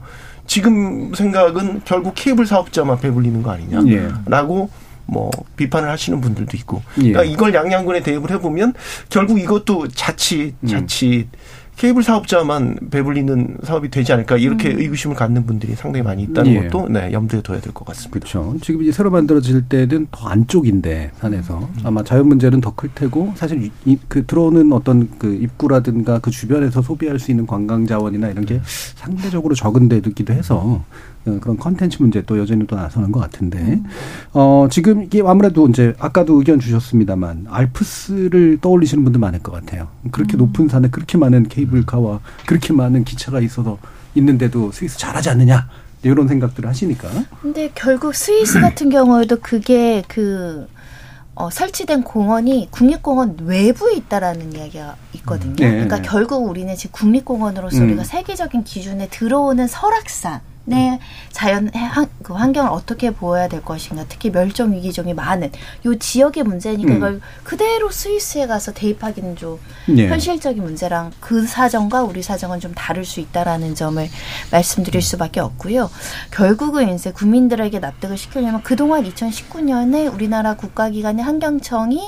지금 생각은 결국 케이블 사업자만 배불리는 거 아니냐라고 예. 뭐 비판을 하시는 분들도 있고 예. 그러니까 이걸 양양군에 대입을 해보면 결국 이것도 자칫 음. 자칫 음. 케이블 사업자만 배불리는 사업이 되지 않을까 이렇게 음. 의구심을 갖는 분들이 상당히 많이 있다는 예. 것도 네, 염두에 둬야 될 것 같습니다. 그렇죠. 지금 이제 새로 만들어질 때는 더 안쪽인데 산에서 음. 아마 자연 문제는 더 클 테고 사실 이, 그 들어오는 어떤 그 입구라든가 그 주변에서 소비할 수 있는 관광 자원이나 이런 게 상대적으로 적은 데기도 해서 어, 그런 컨텐츠 문제 또 여전히 또 나서는 것 같은데 음. 어 지금 이게 아무래도 이제 아까도 의견 주셨습니다만 알프스를 떠올리시는 분들 많을 것 같아요. 그렇게 음. 높은 산에 그렇게 많은 케이블카와 그렇게 많은 기차가 있어서 있는데도 스위스 잘하지 않느냐 이런 생각들을 하시니까. 근데 결국 스위스 같은 경우에도 그게 그 어, 설치된 공원이 국립공원 외부에 있다라는 이야기가 있거든요. 네. 그러니까 결국 우리는 지금 국립공원으로서 음. 우리가 세계적인 기준에 들어오는 설악산 내 자연 그 환경을 어떻게 보여야 될 것인가 특히 멸종 위기종이 많은 요 지역의 문제니까 음. 그걸 그대로 스위스에 가서 대입하기는 좀 네. 현실적인 문제랑 그 사정과 우리 사정은 좀 다를 수 있다라는 점을 말씀드릴 음. 수밖에 없고요. 결국은 이제 국민들에게 납득을 시키려면 그동안 2019년에 우리나라 국가기관의 환경청이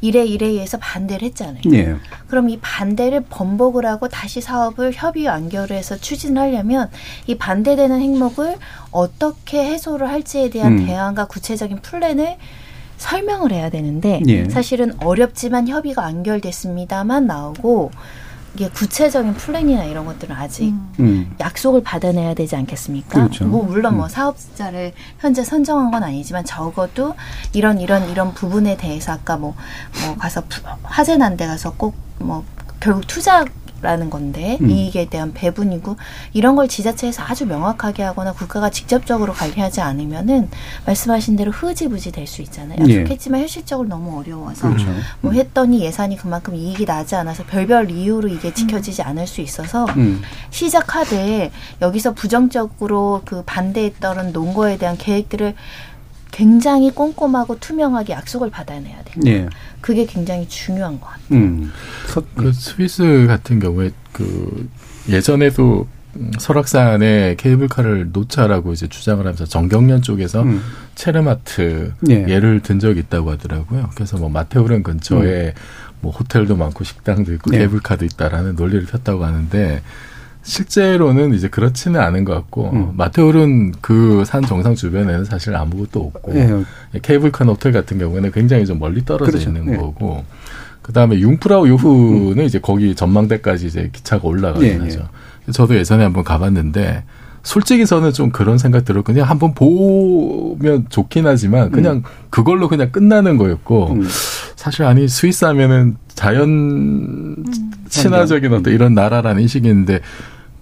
이래 이래해서 반대를 했잖아요. 네. 그럼 이 반대를 번복을 하고 다시 사업을 협의 완결을 해서 추진하려면 이 반대되는 행목을 어떻게 해소를 할지에 대한 음. 대안과 구체적인 플랜을 설명을 해야 되는데 예. 사실은 어렵지만 협의가 완결됐습니다만 나오고 이게 구체적인 플랜이나 이런 것들은 아직 음. 음. 약속을 받아내야 되지 않겠습니까? 그렇죠. 뭐 물론 뭐 음. 사업자를 현재 선정한 건 아니지만 적어도 이런 이런 이런 부분에 대해서 아까 뭐, 뭐 가서 화재 난 데 가서 꼭뭐 결국 투자 라는 건데 음. 이익에 대한 배분이고 이런 걸 지자체에서 아주 명확하게 하거나 국가가 직접적으로 관리하지 않으면은 말씀하신 대로 흐지부지 될 수 있잖아요. 약속했지만 예. 현실적으로 너무 어려워서 그렇죠. 뭐 했더니 예산이 그만큼 이익이 나지 않아서 별별 이유로 이게 지켜지지 않을 수 있어서 음. 시작하되 여기서 부정적으로 그 반대했던 논거에 대한 계획들을 굉장히 꼼꼼하고 투명하게 약속을 받아내야 돼요. 예. 그게 굉장히 중요한 것 같아요. 음. 그 스위스 같은 경우에 그 예전에도 설악산에 케이블카를 놓자라고 이제 주장을 하면서 정경련 쪽에서 음. 체르마트 예. 예를 든 적이 있다고 하더라고요. 그래서 뭐 마테오른 근처에 음. 뭐 호텔도 많고 식당도 있고 예. 케이블카도 있다라는 논리를 폈다고 하는데 실제로는 이제 그렇지는 않은 것 같고 음. 마테올은 그산 정상 주변에는 사실 아무것도 없고 예. 케이블카 호텔 같은 경우에는 굉장히 좀 멀리 떨어져 그렇죠. 있는 예. 거고 그다음에 융프라우 요후는 음. 이제 거기 전망대까지 이제 기차가 올라가는 예. 거죠. 예. 저도 예전에 한번 가봤는데 솔직히 저는 좀 그런 생각 들었 그냥 한번 보면 좋긴 하지만 그냥 음. 그걸로 그냥 끝나는 거였고 음. 사실 아니 스위스 하면은 자연 음. 친화적인 어떤 이런 나라라는 인식이 있는데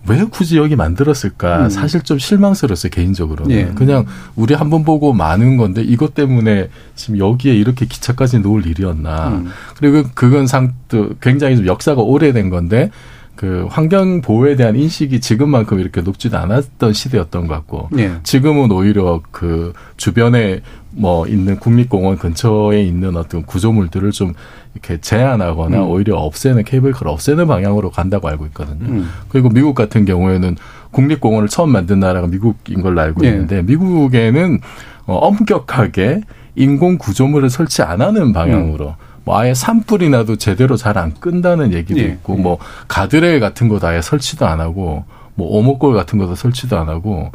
왜 굳이 여기 만들었을까? 음. 사실 좀 실망스러웠어요, 개인적으로는. 예. 그냥 우리 한 번 보고 많은 건데 이것 때문에 지금 여기에 이렇게 기차까지 놓을 일이었나. 음. 그리고 그건 상, 또 굉장히 좀 역사가 오래된 건데 그 환경 보호에 대한 인식이 지금만큼 이렇게 높지도 않았던 시대였던 것 같고 예. 지금은 오히려 그 주변에 뭐 있는 국립공원 근처에 있는 어떤 구조물들을 좀 이렇게 제한하거나 음. 오히려 없애는 케이블카를 없애는 방향으로 간다고 알고 있거든요. 음. 그리고 미국 같은 경우에는 국립공원을 처음 만든 나라가 미국인 걸로 알고 예. 있는데 미국에는 어, 엄격하게 인공 구조물을 설치 안 하는 방향으로 음. 뭐 아예 산불이 나도 제대로 잘 안 끈다는 얘기도 예. 있고 예. 뭐 가드레일 같은 것도 아예 설치도 안 하고 뭐 오목골 같은 것도 설치도 안 하고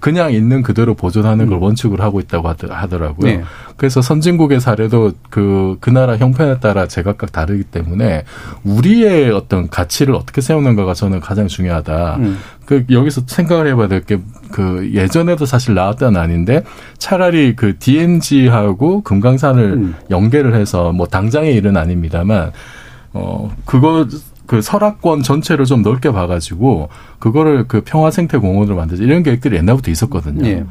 그냥 있는 그대로 보존하는 걸 음. 원칙으로 하고 있다고 하더라고요. 네. 그래서 선진국의 사례도 그, 그 나라 형편에 따라 제각각 다르기 때문에 우리의 어떤 가치를 어떻게 세우는가가 저는 가장 중요하다. 음. 그, 여기서 생각을 해봐야 될 게 그 예전에도 사실 나왔던 아닌데 차라리 그 DMZ하고 금강산을 음. 연계를 해서 뭐 당장의 일은 아닙니다만 어, 그거 그 설악권 전체를 좀 넓게 봐가지고 그거를 그 평화 생태 공원으로 만들자 이런 계획들이 옛날부터 있었거든요. 예.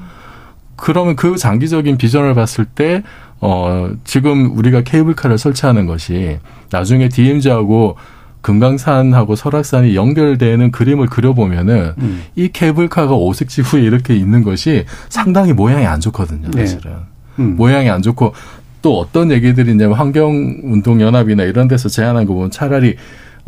그러면 그 장기적인 비전을 봤을 때, 어, 지금 우리가 케이블카를 설치하는 것이 나중에 DMZ하고 금강산하고 설악산이 연결되는 그림을 그려보면은 음. 이 케이블카가 오색지 후에 이렇게 있는 것이 상당히 모양이 안 좋거든요, 네. 사실은. 네. 음. 모양이 안 좋고 또 어떤 얘기들이 있냐면 환경운동연합이나 이런 데서 제안한 거 보면 차라리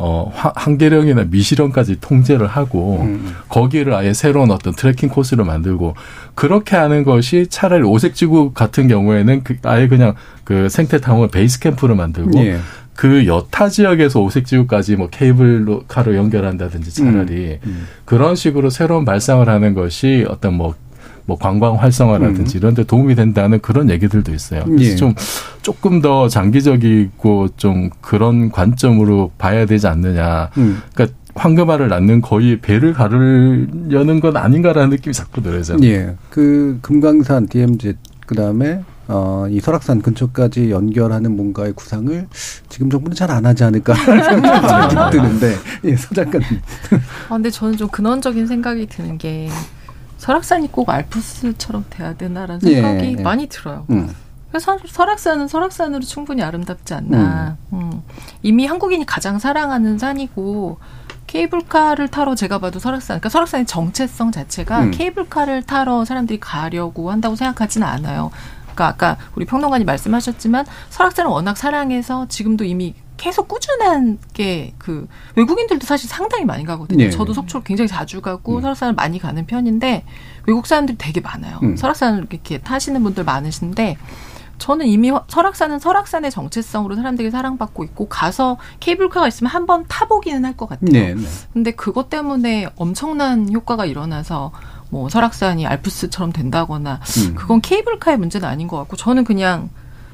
어, 한계령이나 미시령까지 통제를 하고 음. 거기를 아예 새로운 어떤 트레킹 코스를 만들고 그렇게 하는 것이 차라리 오색지구 같은 경우에는 그 아예 그냥 그 생태 탐험 베이스 캠프를 만들고 예. 그 여타 지역에서 오색지구까지 뭐 케이블로 카로 연결한다든지 차라리 음. 음. 그런 식으로 새로운 발상을 하는 것이 어떤 뭐 뭐 관광 활성화라든지 음. 이런 데 도움이 된다는 그런 얘기들도 있어요. 그래서 예. 좀 조금 더 장기적이고 좀 그런 관점으로 봐야 되지 않느냐. 음. 그러니까 황금알을 낳는 거의 배를 가르려는 건 아닌가라는 느낌이 자꾸 들어요. 저는. 예. 그 금강산 DMZ 그다음에 어, 이 설악산 근처까지 연결하는 뭔가의 구상을 지금 정부는 잘 안 하지 않을까 생각이 드는데, 예, 소 작가님. 아, 근데 저는 좀 근원적인 생각이 드는 게, 설악산이 꼭 알프스처럼 돼야 되나라는 생각이 예, 예. 많이 들어요. 음. 그래서 설악산은 설악산으로 충분히 아름답지 않나. 음. 음. 이미 한국인이 가장 사랑하는 산이고 케이블카를 타러 제가 봐도 설악산, 그러니까 설악산의 정체성 자체가 음. 케이블카를 타러 사람들이 가려고 한다고 생각하지는 않아요. 그러니까 아까 우리 평론가님 말씀하셨지만 설악산을 워낙 사랑해서 지금도 이미 계속 꾸준한 게 그 외국인들도 사실 상당히 많이 가거든요. 네. 저도 속초를 굉장히 자주 가고 음. 설악산을 많이 가는 편인데 외국 사람들이 되게 많아요. 음. 설악산을 이렇게 타시는 분들 많으신데 저는 이미 설악산은 설악산의 정체성으로 사람들이 사랑받고 있고 가서 케이블카가 있으면 한 번 타보기는 할 것 같아요. 네, 네. 근데 그것 때문에 엄청난 효과가 일어나서 뭐 설악산이 알프스처럼 된다거나 음. 그건 케이블카의 문제는 아닌 것 같고 저는 그냥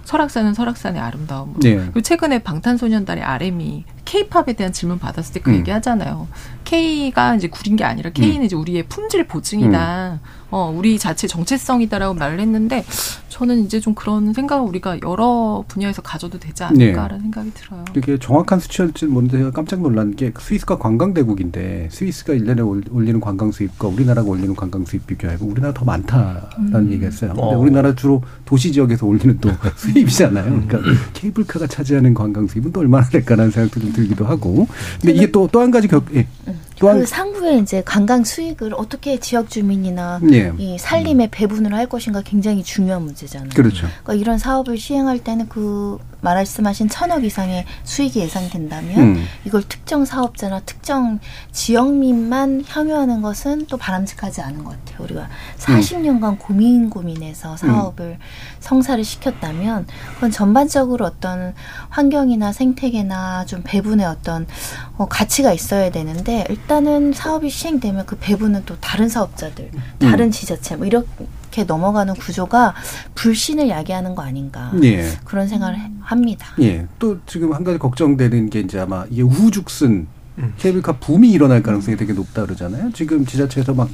설악산은 설악산의 아름다움으로. 네. 그리고 최근에 방탄소년단의 RM이 K-팝에 대한 질문 받았을 때그 음. 얘기 하잖아요. K가 이제 구린 게 아니라 K는 음. 이제 우리의 품질 보증이다. 음. 어, 우리 자체 정체성이다라고 말을 했는데 저는 이제 좀 그런 생각을 우리가 여러 분야에서 가져도 되지 않을까라는 네. 생각이 들어요. 이게 정확한 수치일지 모르는데 제가 깜짝 놀란 게 스위스가 관광대국인데 스위스가 일년에 올리는 관광 수입과 우리나라가 올리는 관광 수입 비교하고 우리나라 더 많다라는 음. 얘기가 있어요. 근데 어. 우리나라 주로 도시 지역에서 올리는 또 수입이잖아요. 그러니까 케이블카가 차지하는 관광 수입은 또 얼마나 될까라는 생각도 좀 들기도 하고. 근데 이게 또 또 한 가지 격, 예. 또한 그 상부에 이제 관광 수익을 어떻게 지역 주민이나 예. 이 살림에 배분을 할 것인가 굉장히 중요한 문제잖아요. 그렇죠. 그러니까 이런 사업을 시행할 때는 그 말씀하신 천억 이상의 수익이 예상된다면 음. 이걸 특정 사업자나 특정 지역민만 향유하는 것은 또 바람직하지 않은 것 같아요. 우리가 40년간 음. 고민 고민해서 사업을 음. 성사를 시켰다면 그건 전반적으로 어떤 환경이나 생태계나 좀 배분의 어떤 어, 가치가 있어야 되는데 일단은 사업이 시행되면 그 배분은 또 다른 사업자들, 다른 음. 지자체 뭐 이렇게 넘어가는 구조가 불신을 야기하는 거 아닌가 예. 그런 생각을 합니다. 예. 또 지금 한 가지 걱정되는 게 이제 아마 이게 우후죽순 음. 케이블카 붐이 일어날 가능성이 되게 높다 그러잖아요. 지금 지자체에서 막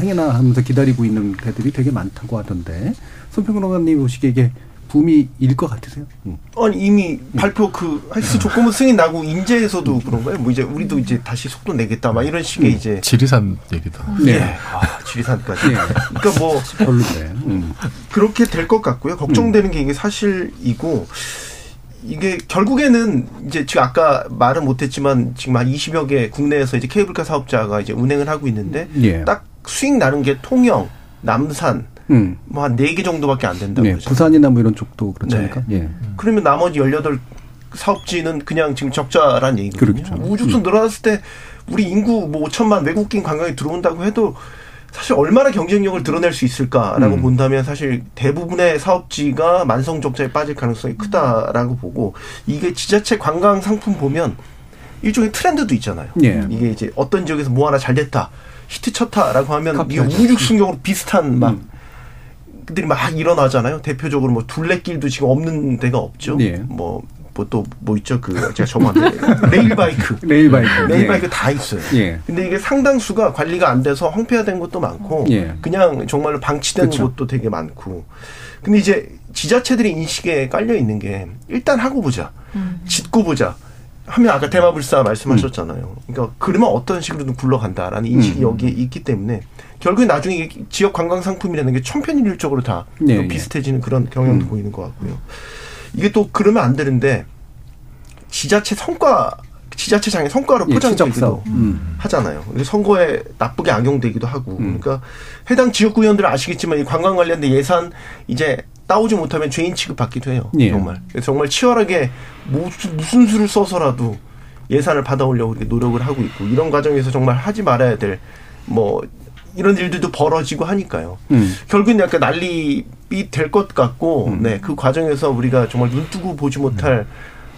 행해나 하면서 기다리고 있는 배들이 되게 많다고 하던데 손평론가님 보시기에 이게 붐이 일 것 같으세요? 음. 아니 이미 발표 그 헬스 조건부 승인 나고 인제에서도 그런가요? 뭐 이제 우리도 이제 다시 속도 내겠다 막 이런 식의 음. 이제 지리산 얘기도. 네. 예. 아 지리산까지. 네. 그러니까 뭐 별로네. 음. 그렇게 될 것 같고요. 걱정되는 게 이게 사실이고 이게 결국에는 이제 지금 아까 말은 못했지만 지금 한 20여 개 국내에서 이제 케이블카 사업자가 이제 운행을 하고 있는데 예. 딱 수익 나는 게 통영, 남산, 음. 뭐한 네 개 정도밖에 안 된다고 네, 그러죠. 부산이나 뭐 이런 쪽도 그렇지 네. 않을까? 예. 그러면 나머지 18 사업지는 그냥 지금 적자란 얘기거든요. 그렇죠. 우주선 음. 늘어났을 때 우리 인구 뭐 5천만 외국인 관광이 들어온다고 해도 사실 얼마나 경쟁력을 드러낼 수 있을까라고 음. 본다면 사실 대부분의 사업지가 만성 적자에 빠질 가능성이 크다라고 보고 이게 지자체 관광 상품 보면 일종의 트렌드도 있잖아요. 예. 이게 이제 어떤 지역에서 뭐 하나 잘 됐다. 히트 쳤다라고 하면 이게 우후죽순격으로 비슷한 막 음. 들이 막 일어나잖아요. 대표적으로 뭐 둘레길도 지금 없는 데가 없죠. 예. 뭐뭐 또뭐 뭐 있죠 그 제가 정확한데 레일 바이크 레일 바이크 레일 바이크 예. 다 있어요. 예. 근데 이게 상당수가 관리가 안 돼서 황폐화된 것도 많고 예. 그냥 정말로 방치된 그렇죠. 것도 되게 많고 근데 이제 지자체들이 인식에 깔려 있는 게 일단 하고 보자 음. 짓고 보자 하면 아까 대마불사 말씀하셨잖아요. 그러니까 그러면 어떤 식으로든 굴러간다라는 인식이 음. 여기에 있기 때문에 결국에 나중에 지역 관광 상품이라는 게 천편일률적으로 다 네, 네. 비슷해지는 그런 경향도 음. 보이는 것 같고요. 이게 또 그러면 안 되는데 지자체 성과 지자체장의 성과로 예, 포장되기도 예, 음. 하잖아요. 선거에 나쁘게 악용되기도 하고. 음. 그러니까 해당 지역구 의원들은 아시겠지만 이 관광 관련된 예산 이제 따오지 못하면 죄인 취급받기도 해요. 예. 정말. 정말 치열하게 무슨, 무슨 수를 써서라도 예산을 받아오려고 이렇게 노력을 하고 있고 이런 과정에서 정말 하지 말아야 될 뭐 이런 일들도 벌어지고 하니까요. 음. 결국은 약간 난립이 될 것 같고, 음. 네, 그 과정에서 우리가 정말 눈 뜨고 보지 못할 음.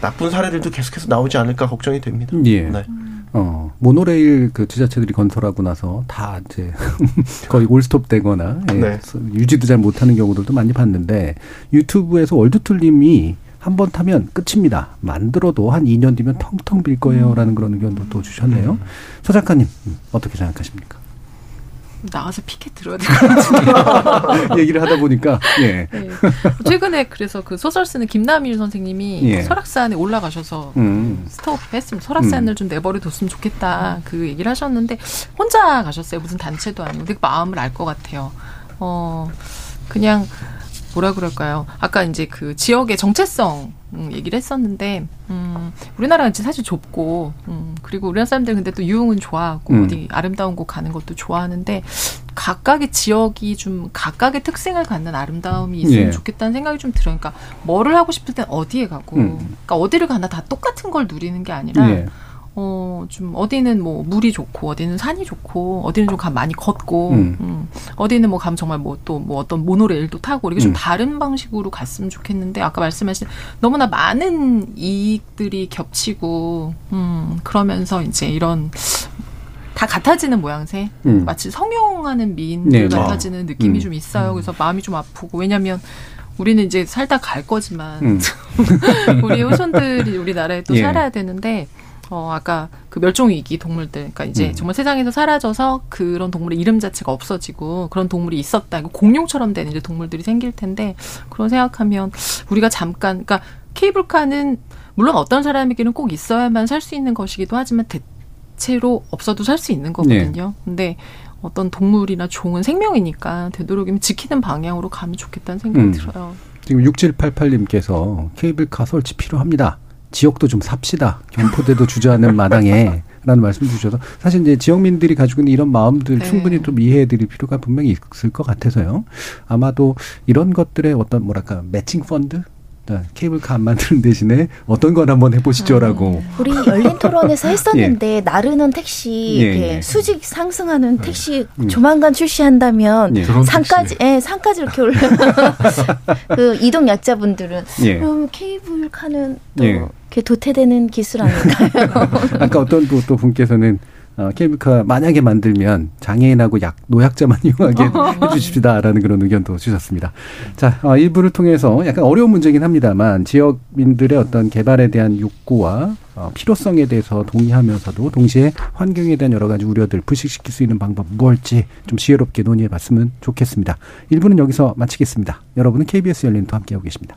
나쁜 사례들도 계속해서 나오지 않을까 걱정이 됩니다. 예. 네. 어, 모노레일 그 지자체들이 건설하고 나서 다 이제 거의 올스톱 되거나 예, 네. 유지도 잘 못하는 경우들도 많이 봤는데 유튜브에서 월드툴님이 한 번 타면 끝입니다. 만들어도 한 2년 뒤면 텅텅 빌 거예요라는 그런 의견도 또 주셨네요. 음. 서 작가님 어떻게 생각하십니까? 나가서 피켓 들어야 될 것 같은데요. 얘기를 하다 보니까 예. 네. 최근에 그래서 그 소설 쓰는 김남일 선생님이 예. 설악산에 올라가셔서 음. 스톱했으면 설악산을 음. 좀 내버려뒀으면 좋겠다 그 얘기를 하셨는데 혼자 가셨어요. 무슨 단체도 아니고 되게 마음을 알 것 같아요. 어 그냥 뭐라 그럴까요? 아까 이제 그 지역의 정체성 음, 얘기를 했었는데 음, 우리나라는 사실 좁고 음, 그리고 우리나라 사람들 근데 또 유흥은 좋아하고 음. 어디 아름다운 곳 가는 것도 좋아하는데 각각의 지역이 좀 각각의 특색을 갖는 아름다움이 있으면 예. 좋겠다는 생각이 좀 들어요. 그러니까 뭐를 하고 싶을 땐 어디에 가고 음. 그러니까 어디를 가나 다 똑같은 걸 누리는 게 아니라 예. 어, 좀, 어디는 뭐, 물이 좋고, 어디는 산이 좋고, 어디는 좀 가, 많이 걷고, 음. 음. 어디는 뭐 가면 정말 뭐 또, 뭐 어떤 모노레일도 타고, 이렇게 좀 음. 다른 방식으로 갔으면 좋겠는데, 아까 말씀하신 너무나 많은 이익들이 겹치고, 음, 그러면서 이제 이런, 다 같아지는 모양새. 음. 마치 성용하는 미인들 네, 같아지는 느낌이 음. 좀 있어요. 그래서 마음이 좀 아프고, 왜냐면, 우리는 이제 살다 갈 거지만, 음. 우리 후손들이 우리나라에 또 예. 살아야 되는데, 어, 아까 그 멸종위기 동물들, 그러니까 이제 음. 정말 세상에서 사라져서 그런 동물의 이름 자체가 없어지고 그런 동물이 있었다. 공룡처럼 되는 이제 동물들이 생길 텐데 그런 생각하면 우리가 잠깐, 그러니까 케이블카는 물론 어떤 사람에게는 꼭 있어야만 살 수 있는 것이기도 하지만 대체로 없어도 살 수 있는 거거든요. 네. 근데 어떤 동물이나 종은 생명이니까 되도록이면 지키는 방향으로 가면 좋겠다는 생각이 음. 들어요. 지금 6788님께서 케이블카 설치 필요합니다. 지역도 좀 삽시다. 경포대도 주저하는 마당에. 라는 말씀 주셔서 사실 이제 지역민들이 가지고 있는 이런 마음들 네. 충분히 좀 이해해 드릴 필요가 분명히 있을 것 같아서요. 아마도 이런 것들의 어떤 뭐랄까 매칭 펀드 네, 케이블카 안 만드는 대신에 어떤 건 한번 해보시죠라고. 음. 우리 열린 토론에서 했었는데 예. 나르는 택시 예, 예. 수직 상승하는 네. 택시 음. 조만간 출시한다면 예. 상까지 예, 상까지 이렇게 올려. 그 이동 약자분들은 예. 그럼 케이블카는 또 예. 이렇게 도태되는 기술 아닐까요? 아까 어떤 또, 또 분께서는 어, 케이블카 만약에 만들면 장애인하고 약 노약자만 이용하게 해주십시다라는 그런 의견도 주셨습니다. 자, 어, 일부를 통해서 약간 어려운 문제긴 합니다만 지역민들의 어떤 개발에 대한 욕구와 어, 필요성에 대해서 동의하면서도 동시에 환경에 대한 여러 가지 우려들 부식시킬 수 있는 방법 무엇일지 좀 지혜롭게 논의해 봤으면 좋겠습니다. 일부는 여기서 마치겠습니다. 여러분은 KBS 열린도 함께하고 계십니다.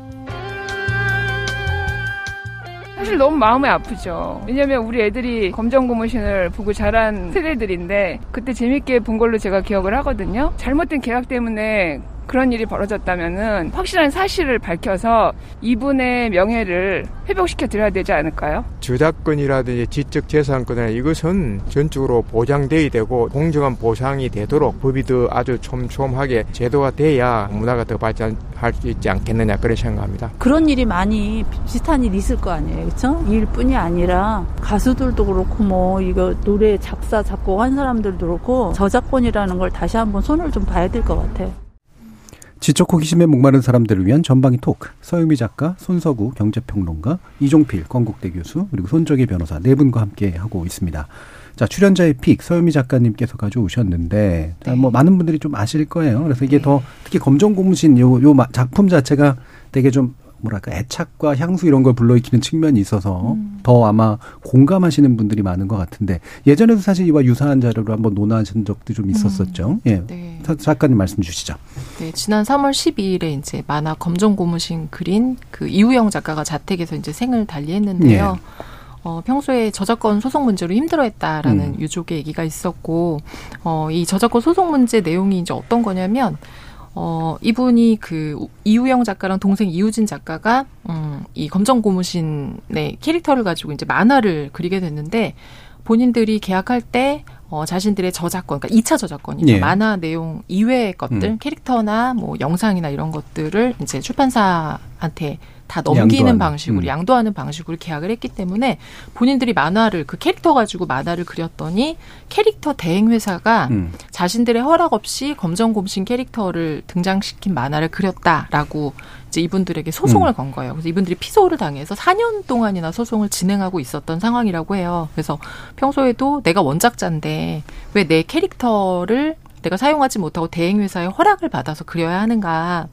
사실 너무 마음이 아프죠. 왜냐면 우리 애들이 검정 고무신을 보고 자란 세대들인데 그때 재밌게 본 걸로 제가 기억을 하거든요. 잘못된 계약 때문에 그런 일이 벌어졌다면은 확실한 사실을 밝혀서 이분의 명예를 회복시켜 드려야 되지 않을까요? 저작권이라든지 지적 재산권이나 이것은 전적으로 보장돼야 되고 공정한 보상이 되도록 법이 더 아주 촘촘하게 제도가 돼야 문화가 더 발전할 수 있지 않겠느냐 그런 생각합니다. 그런 일이 많이 비슷한 일이 있을 거 아니에요, 그렇죠? 일뿐이 아니라 가수들도 그렇고 뭐 이거 노래 작사 작곡한 사람들도 그렇고 저작권이라는 걸 다시 한번 손을 좀 봐야 될 것 같아요. 지적 호기심에 목마른 사람들을 위한 전방위 토크. 서유미 작가, 손서구 경제평론가, 이종필 건국대 교수, 그리고 손정희 변호사 네 분과 함께 하고 있습니다. 자, 출연자의 픽 서유미 작가님께서 가져오셨는데 네. 뭐 많은 분들이 좀 아실 거예요. 그래서 이게 네. 더 특히 검정 고무신 요, 요 작품 자체가 되게 좀 뭐랄까 애착과 향수 이런 걸 불러일으키는 측면이 있어서 음. 더 아마 공감하시는 분들이 많은 것 같은데 예전에도 사실 이와 유사한 자료로 한번 논하신 적도 좀 있었었죠. 음. 예, 네. 작가님 말씀 주시죠. 네, 지난 3월 12일에 이제 만화 검정 고무신 그린 그 이우영 작가가 자택에서 이제 생을 달리했는데요. 예. 어, 평소에 저작권 소송 문제로 힘들어했다라는 음. 유족의 얘기가 있었고, 어, 이 저작권 소송 문제 내용이 이제 어떤 거냐면, 어, 이분이 그 이우영 작가랑 동생 이우진 작가가 음, 이 검정 고무신의 캐릭터를 가지고 이제 만화를 그리게 됐는데 본인들이 계약할 때 어, 자신들의 저작권, 그러니까 2차 저작권이죠. 예. 만화 내용 이외의 것들, 음. 캐릭터나 뭐 영상이나 이런 것들을 이제 출판사한테 다 넘기는 양도하는. 방식으로 음. 양도하는 방식으로 계약을 했기 때문에 본인들이 만화를 그 캐릭터 가지고 만화를 그렸더니 캐릭터 대행 회사가 음. 자신들의 허락 없이 검정곰신 캐릭터를 등장시킨 만화를 그렸다라고 이제 이분들에게 소송을 음. 건 거예요. 그래서 이분들이 피소를 당해서 4년 동안이나 소송을 진행하고 있었던 상황이라고 해요. 그래서 평소에도 내가 원작자인데 왜 내 캐릭터를 내가 사용하지 못하고 대행 회사의 허락을 받아서 그려야 하는가?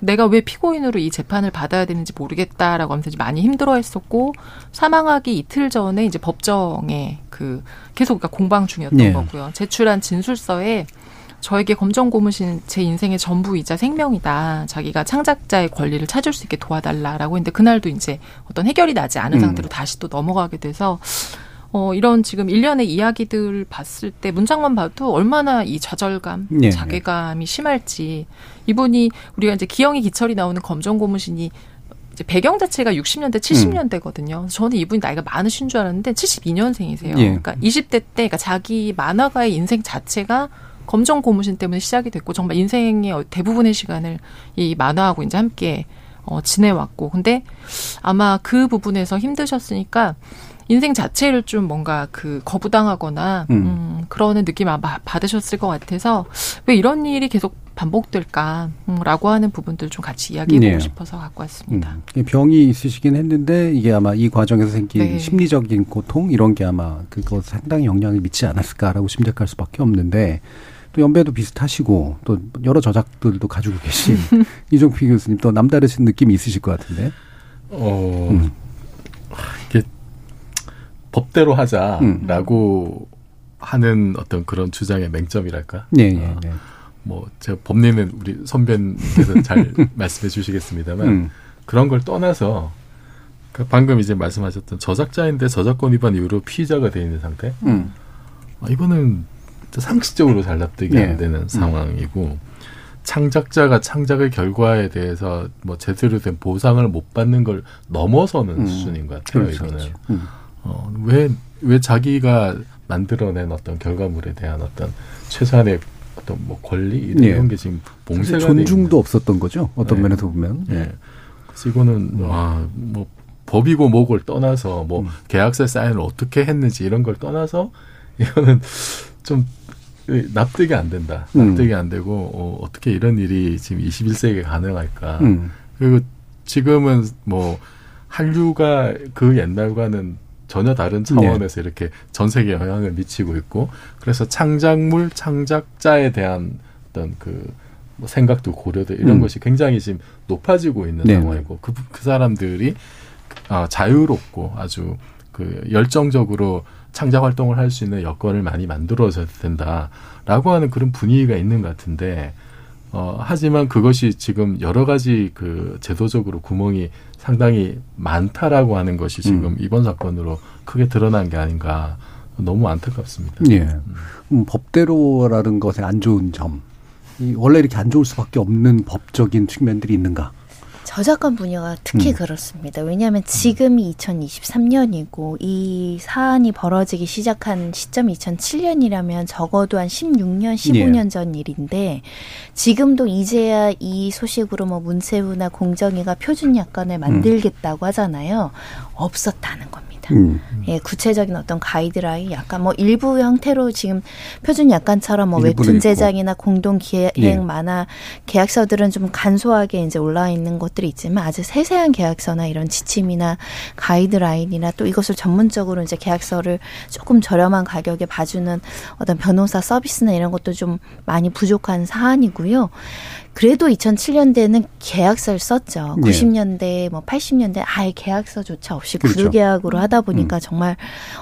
내가 왜 피고인으로 이 재판을 받아야 되는지 모르겠다라고 하면서 많이 힘들어했었고 사망하기 이틀 전에 이제 법정에 그 계속 그러니까 공방 중이었던 네. 거고요. 제출한 진술서에 저에게 검정 고무신 제 인생의 전부이자 생명이다. 자기가 창작자의 권리를 찾을 수 있게 도와달라라고 했는데 그날도 이제 어떤 해결이 나지 않은 음. 상태로 다시 또 넘어가게 돼서 어, 이런 지금 일련의 이야기들 봤을 때 문장만 봐도 얼마나 이 좌절감, 네. 자괴감이 심할지 이분이 우리가 이제 기영이 기철이 나오는 검정 고무신이 이제 배경 자체가 60년대, 70년대거든요. 음. 저는 이분이 나이가 많으신 줄 알았는데 72년생이세요. 예. 그러니까 20대 때, 그러니까 자기 만화가의 인생 자체가 검정 고무신 때문에 시작이 됐고 정말 인생의 대부분의 시간을 이 만화하고 이제 함께 어, 지내왔고. 근데 아마 그 부분에서 힘드셨으니까 인생 자체를 좀 뭔가 그 거부당하거나 음. 음 그러는 느낌 아마 받으셨을 것 같아서 왜 이런 일이 계속 반복될까라고 음, 하는 부분들 좀 같이 이야기해보고 네. 싶어서 갖고 왔습니다. 음. 병이 있으시긴 했는데 이게 아마 이 과정에서 생긴 네. 심리적인 고통 이런 게 아마 그거 상당히 영향을 미치지 않았을까라고 심각할 수밖에 없는데 또 연배도 비슷하시고 또 여러 저작들도 가지고 계신 이종필 교수님 또 남다르신 느낌이 있으실 것 같은데. 어. 음. 법대로 하자라고 음. 하는 어떤 그런 주장의 맹점이랄까. 네, 네, 네. 뭐 제가 법리는 우리 선배님께서 잘 말씀해 주시겠습니다만 음. 그런 걸 떠나서 그 방금 이제 말씀하셨던 저작자인데 저작권 위반 이후로 피의자가 돼 있는 상태. 음. 아, 이거는 상식적으로 잘 납득이 네. 안 되는 음. 상황이고 창작자가 창작의 결과에 대해서 뭐 제대로 된 보상을 못 받는 걸 넘어서는 음. 수준인 것 같아요. 그렇죠, 이거는. 그렇죠. 음. 어, 왜, 왜 자기가 만들어낸 어떤 결과물에 대한 어떤 최소한의 어떤 뭐 권리 이런 네. 게 지금 봉쇄가 존중도 없었던 거죠. 어떤 네. 면에서 보면. 네. 그래서 이거는 음. 와뭐 법이고 뭐고를 떠나서 뭐 음. 계약서 사인을 어떻게 했는지 이런 걸 떠나서 이거는 좀 납득이 안 된다. 음. 납득이 안 되고 어, 어떻게 이런 일이 지금 21세기에 가능할까? 음. 그리고 지금은 뭐 한류가 그 옛날과는 전혀 다른 차원에서 네. 이렇게 전 세계에 영향을 미치고 있고 그래서 창작물 창작자에 대한 어떤 그뭐 생각도 고려돼 이런 음. 것이 굉장히 지금 높아지고 있는 네. 상황이고 그, 그 사람들이 아, 자유롭고 아주 그 열정적으로 창작 활동을 할 수 있는 여건을 많이 만들어줘야 된다라고 하는 그런 분위기가 있는 것 같은데 어, 하지만 그것이 지금 여러 가지 그 제도적으로 구멍이 상당히 많다라고 하는 것이 지금 음. 이번 사건으로 크게 드러난 게 아닌가 너무 안타깝습니다. 예. 음, 법대로라는 것에 안 좋은 점, 이 원래 이렇게 안 좋을 수밖에 없는 법적인 측면들이 있는가? 저작권 분야가 특히 음. 그렇습니다. 왜냐하면 지금이 2023년이고 이 사안이 벌어지기 시작한 시점이 2007년이라면 적어도 한 16년, 15년 예. 전 일인데 지금도 이제야 이 소식으로 뭐 문세우나 공정위가 표준 약관을 만들겠다고 하잖아요. 없었다는 겁니다. 있습니다. 음. 예, 구체적인 어떤 가이드라인 약간 뭐 일부 형태로 지금 표준 약관처럼 뭐 웹툰 제작이나 공동 기획 예. 만화 계약서들은 좀 간소하게 이제 올라와 있는 것들이 있지만 아주 세세한 계약서나 이런 지침이나 가이드라인이나 또 이것을 전문적으로 이제 계약서를 조금 저렴한 가격에 봐주는 어떤 변호사 서비스나 이런 것도 좀 많이 부족한 사안이고요. 그래도 2007년대는 계약서를 썼죠. 네. 90년대, 뭐 80년대 아예 계약서조차 없이 그렇죠. 구두 계약으로 하다 보니까 음. 정말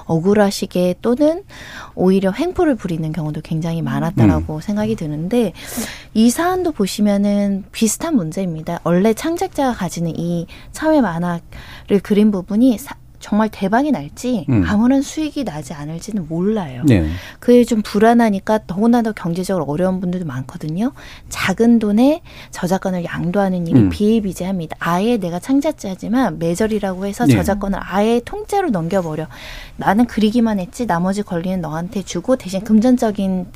억울하시게 또는 오히려 횡포를 부리는 경우도 굉장히 많았다라고 음. 생각이 드는데 이 사안도 보시면은 비슷한 문제입니다. 원래 창작자가 가지는 이 사회 만화를 그린 부분이 사, 정말 대박이 날지 음. 아무런 수익이 나지 않을지는 몰라요. 네. 그게 좀 불안하니까 더구나 더 경제적으로 어려운 분들도 많거든요. 작은 돈에 저작권을 양도하는 일이 음. 비일비재합니다. 아예 내가 창작자지만 매절이라고 해서 네. 저작권을 아예 통째로 넘겨버려. 나는 그리기만 했지 나머지 권리는 너한테 주고 대신 금전적인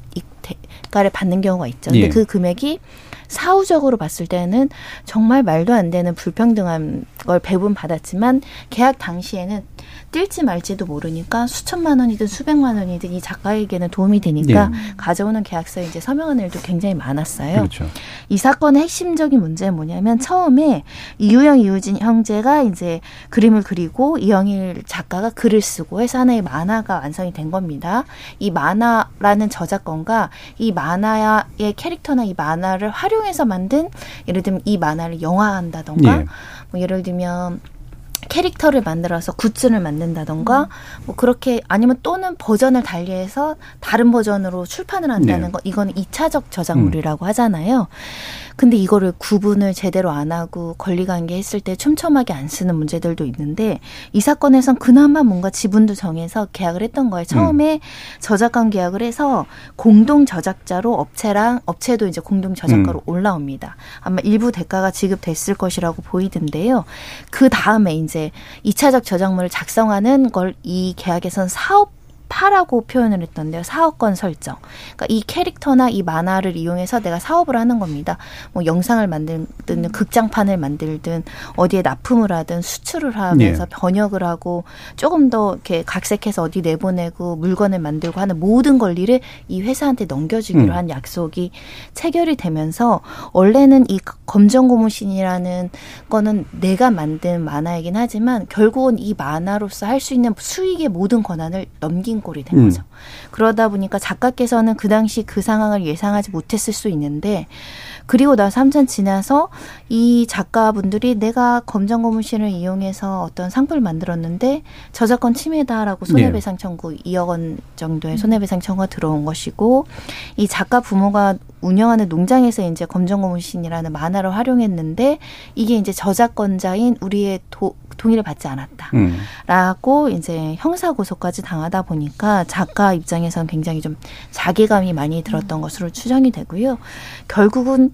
대가를 받는 경우가 있죠. 근데 네. 그 금액이 사후적으로 봤을 때는 정말 말도 안 되는 불평등한 걸 배분 받았지만 계약 당시에는 뛸지 말지도 모르니까 수천만 원이든 수백만 원이든 이 작가에게는 도움이 되니까 네. 가져오는 계약서에 이제 서명하는 일도 굉장히 많았어요. 그렇죠. 이 사건의 핵심적인 문제는 뭐냐면 처음에 이유영 이우진 형제가 이제 그림을 그리고 이영일 작가가 글을 쓰고 해서 하나의 만화가 완성이 된 겁니다. 이 만화라는 저작권과 이 만화의 캐릭터나 이 만화를 활용해서 만든 예를 들면 이 만화를 영화한다던가 네. 뭐 예를 들면 캐릭터를 만들어서 굿즈를 만든다던가 음. 뭐 그렇게 아니면 또는 버전을 달리해서 다른 버전으로 출판을 한다는 네. 거 이거는 이차적 저작물이라고 음. 하잖아요. 근데 이거를 구분을 제대로 안 하고 권리관계 했을 때 촘촘하게 안 쓰는 문제들도 있는데 이 사건에선 그나마 뭔가 지분도 정해서 계약을 했던 거예요. 처음에 음. 저작권 계약을 해서 공동 저작자로 업체랑 업체도 이제 공동 저작가로 음. 올라옵니다. 아마 일부 대가가 지급됐을 것이라고 보이던데요. 그 다음에 이제 이차적 저작물을 작성하는 걸 이 계약에선 사업 파라고 표현을 했던데요. 사업권 설정. 그러니까 이 캐릭터나 이 만화를 이용해서 내가 사업을 하는 겁니다. 뭐 영상을 만들든 극장판을 만들든 어디에 납품을 하든 수출을 하면서 네. 번역을 하고 조금 더 이렇게 각색해서 어디 내보내고 물건을 만들고 하는 모든 권리를 이 회사한테 넘겨주기로 음. 한 약속이 체결이 되면서 원래는 이 검정 고무신이라는 거는 내가 만든 만화이긴 하지만 결국은 이 만화로서 할 수 있는 수익의 모든 권한을 넘긴 걸린 꼴이 된 음. 거죠. 그러다 보니까 작가께서는 그 당시 그 상황을 예상하지 못했을 수 있는데 그리고 나서 한참 지나서 이 작가분들이 내가 검정 고무신을 이용해서 어떤 상품을 만들었는데 저작권 침해다라고 네. 손해배상 청구 네. 2억 원 정도의 손해배상 청구가 들어온 것이고 이 작가 부모가 운영하는 농장에서 이제 검정고무신이라는 만화를 활용했는데 이게 이제 저작권자인 우리의 도, 동의를 받지 않았다라고 음. 이제 형사 고소까지 당하다 보니까 작가 입장에서는 굉장히 좀 자괴감이 많이 들었던 것으로 추정이 되고요. 결국은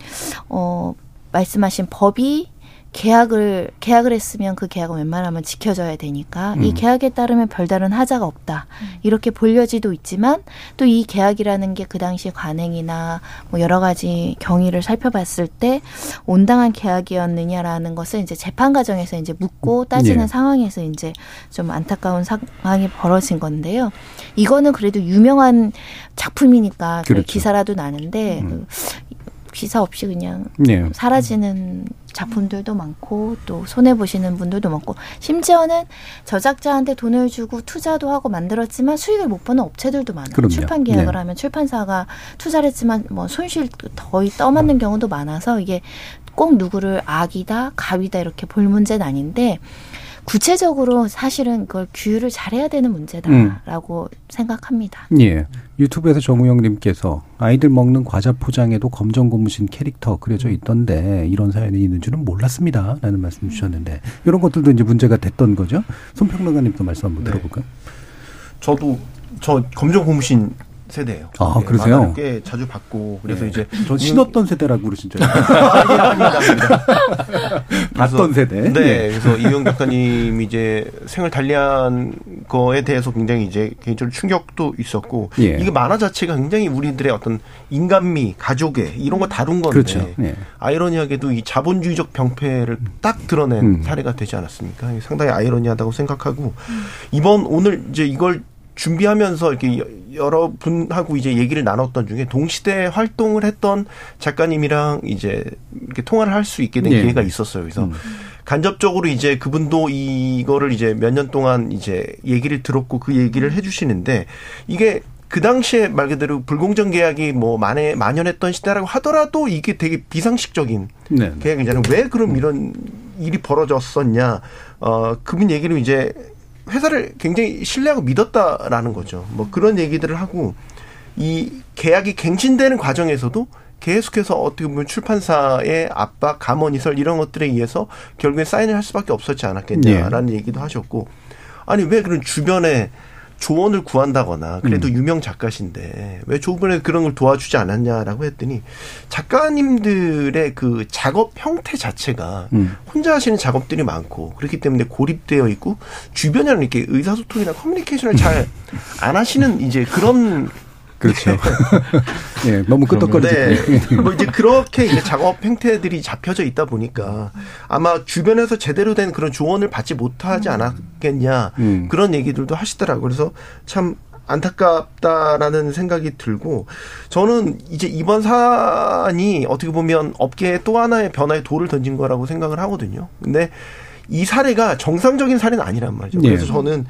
어 말씀하신 법이 계약을 계약을 했으면 그 계약은 웬만하면 지켜져야 되니까 음. 이 계약에 따르면 별다른 하자가 없다 이렇게 볼려지도 있지만 또 이 계약이라는 게 그 당시 관행이나 뭐 여러 가지 경위를 살펴봤을 때 온당한 계약이었느냐라는 것을 이제 재판 과정에서 이제 묻고 따지는 예. 상황에서 이제 좀 안타까운 상황이 벌어진 건데요. 이거는 그래도 유명한 작품이니까 그렇죠. 기사라도 나는데 음. 기사 없이 그냥 네. 사라지는 작품들도 많고 또 손해 보시는 분들도 많고 심지어는 저작자한테 돈을 주고 투자도 하고 만들었지만 수익을 못 버는 업체들도 많아요. 그럼요. 출판 계약을 네. 하면 출판사가 투자를 했지만 뭐 손실 거의 떠맞는 경우도 많아서 이게 꼭 누구를 악이다, 가위다 이렇게 볼 문제는 아닌데 구체적으로 사실은 그걸 규율을 잘해야 되는 문제다라고 음. 생각합니다. 예. 유튜브에서 정우영님께서 아이들 먹는 과자 포장에도 검정 고무신 캐릭터 그려져 음. 있던데 이런 사연이 있는 줄은 몰랐습니다.라는 말씀 주셨는데 이런 것들도 이제 문제가 됐던 거죠. 손평론가님도 말씀 한번 네. 들어볼까요? 저도 저 검정 고무신 세대예요. 아 네, 그러세요? 꽤 자주 받고 그래서 네. 이제 전 신었던 세대라고 그러신 줄 알았어요. 아닙니다. 봤던 세대. 네, 네. 그래서 이용 작가님이 이제 생을 달리한 거에 대해서 굉장히 이제 개인적으로 충격도 있었고 예. 이게 만화 자체가 굉장히 우리들의 어떤 인간미, 가족애 이런 거 다룬 건데 그렇죠. 예. 아이러니하게도 이 자본주의적 병폐를 딱 드러낸 음. 사례가 되지 않았습니까? 상당히 아이러니하다고 생각하고 음. 이번 오늘 이제 이걸 준비하면서 이렇게 여러 분하고 이제 얘기를 나눴던 중에 동시대 활동을 했던 작가님이랑 이제 이렇게 통화를 할 수 있게 된 네. 기회가 있었어요. 그래서 음. 간접적으로 이제 그분도 이거를 이제 몇 년 동안 이제 얘기를 들었고 그 얘기를 해주시는데 이게 그 당시에 말 그대로 불공정 계약이 뭐 만에 만연했던 시대라고 하더라도 이게 되게 비상식적인 네. 계약이잖아요. 왜 그럼 이런 일이 벌어졌었냐? 어 그분 얘기를 이제 회사를 굉장히 신뢰하고 믿었다라는 거죠. 뭐 그런 얘기들을 하고 이 계약이 갱신되는 과정에서도 계속해서 어떻게 보면 출판사의 압박, 감언이설 이런 것들에 의해서 결국엔 사인을 할 수밖에 없었지 않았겠냐라는 네. 얘기도 하셨고 아니 왜 그런 주변에 조언을 구한다거나 그래도 음. 유명 작가신데 왜 조금에 그런 걸 도와주지 않았냐라고 했더니 작가님들의 그 작업 형태 자체가 음. 혼자 하시는 작업들이 많고 그렇기 때문에 고립되어 있고 주변이랑 이렇게 의사소통이나 커뮤니케이션을 잘 안 하시는 이제 그런 그렇죠. 예, 너무 끄떡거리죠. 네. 뭐 이제 그렇게 이제 작업 행태들이 잡혀져 있다 보니까 아마 주변에서 제대로 된 그런 조언을 받지 못하지 않았겠냐 음. 그런 얘기들도 하시더라고요. 그래서 참 안타깝다라는 생각이 들고 저는 이제 이번 사안이 어떻게 보면 업계에 또 하나의 변화의 돌을 던진 거라고 생각을 하거든요. 근데 이 사례가 정상적인 사례는 아니란 말이죠. 그래서 네. 저는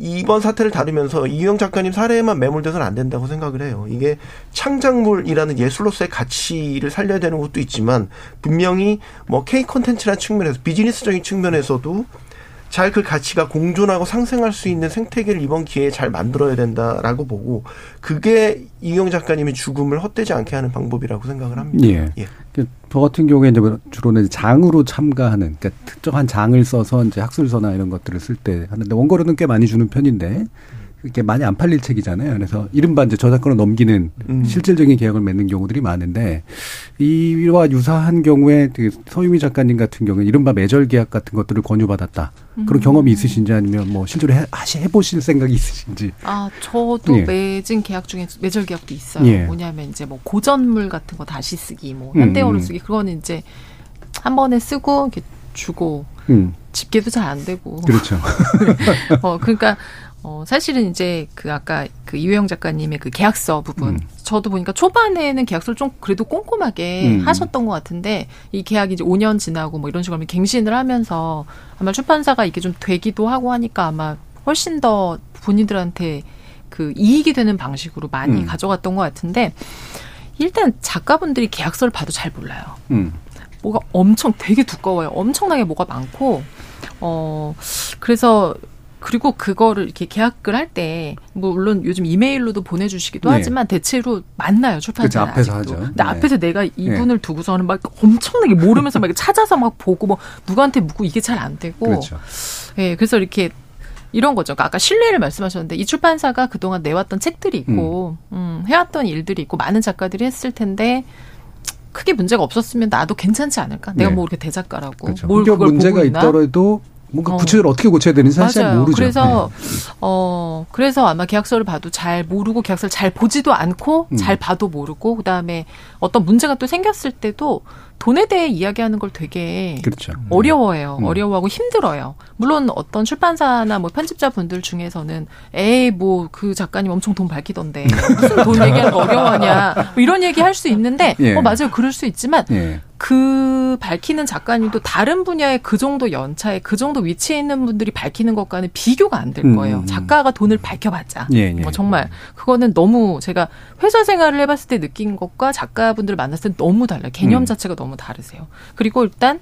이번 사태를 다루면서 이유영 작가님 사례에만 매몰돼서는 안 된다고 생각을 해요. 이게 창작물이라는 예술로서의 가치를 살려야 되는 것도 있지만 분명히 뭐 K 콘텐츠라는 측면에서 비즈니스적인 측면에서도 잘 그 가치가 공존하고 상생할 수 있는 생태계를 이번 기회에 잘 만들어야 된다라고 보고 그게 이영 작가님의 죽음을 헛되지 않게 하는 방법이라고 생각을 합니다. 예. 예. 그저 같은 경우에 이제 주로는 장으로 참가하는 그러니까 특정한 장을 써서 이제 학술서나 이런 것들을 쓸 때 하는데 원고료는 꽤 많이 주는 편인데 이렇게 많이 안 팔릴 책이잖아요. 그래서 이른바 이제 저작권을 넘기는 음. 실질적인 계약을 맺는 경우들이 많은데 이와 유사한 경우에 그 서유미 작가님 같은 경우에 이른바 매절 계약 같은 것들을 권유받았다. 음. 그런 경험이 있으신지 아니면 뭐 실제로 해, 하시 해보실 생각이 있으신지. 아 저도 예. 맺은 계약 중에 매절 계약도 있어요. 예. 뭐냐면 이제 뭐 고전물 같은 거 다시 쓰기, 뭐 현대어로 음. 쓰기 그거는 이제 한 번에 쓰고 이렇게 주고 음. 집계도 잘 안 되고. 그렇죠. 어 그러니까 어, 사실은 이제 그 아까 그 이효영 작가님의 그 계약서 부분. 음. 저도 보니까 초반에는 계약서를 좀 그래도 꼼꼼하게 음. 하셨던 것 같은데 이 계약이 이제 5년 지나고 뭐 이런 식으로 갱신을 하면서 아마 출판사가 이게 좀 되기도 하고 하니까 아마 훨씬 더 본인들한테 그 이익이 되는 방식으로 많이 음. 가져갔던 것 같은데 일단 작가분들이 계약서를 봐도 잘 몰라요. 음. 뭐가 엄청 되게 두꺼워요. 엄청나게 뭐가 많고 어 그래서 그리고 그거를 이렇게 계약을 할때뭐 물론 요즘 이메일로도 보내주시기도 네. 하지만 대체로 만나요 출판사 앞에서 아직도. 하죠. 근데 네. 앞에서 내가 이분을 네. 두고서는 막 엄청나게 모르면서 막 찾아서 막 보고 뭐 누구한테 묻고 이게 잘 안 되고. 그렇죠. 예, 그래서 이렇게 이런 거죠. 그러니까 아까 신뢰를 말씀하셨는데 이 출판사가 그동안 내왔던 책들이 있고 음. 음, 해왔던 일들이 있고 많은 작가들이 했을 텐데 크게 문제가 없었으면 나도 괜찮지 않을까? 내가 네. 뭐 이렇게 대작가라고 그렇죠. 뭘 그걸 문제가 있더라도 뭔가 구체적으로 어. 떻게 고쳐야 되는지 사실 맞아요. 모르죠. 그래서 네. 어 그래서 아마 계약서를 봐도 잘 모르고 계약서를 잘 보지도 않고 음. 잘 봐도 모르고 그다음에 어떤 문제가 또 생겼을 때도 돈에 대해 이야기하는 걸 되게 그렇죠. 어려워해요. 음. 어려워하고 힘들어요. 물론 어떤 출판사나 뭐 편집자 분들 중에서는 에이 뭐 그 작가님 엄청 돈 밝히던데 무슨 돈 얘기하는 거 어려워하냐 뭐 이런 얘기 할 수 있는데 예. 어 맞아요. 그럴 수 있지만 예. 그 밝히는 작가님도 다른 분야의 그 정도 연차에 그 정도 위치에 있는 분들이 밝히는 것과는 비교가 안 될 거예요. 음. 작가가 돈을 밝혀봤자 예, 예. 뭐 정말 그거는 너무 제가 회사 생활을 해봤을 때 느낀 것과 작가분들을 만났을 때 너무 달라요. 개념 음. 자체가 너무 다르세요. 그리고 일단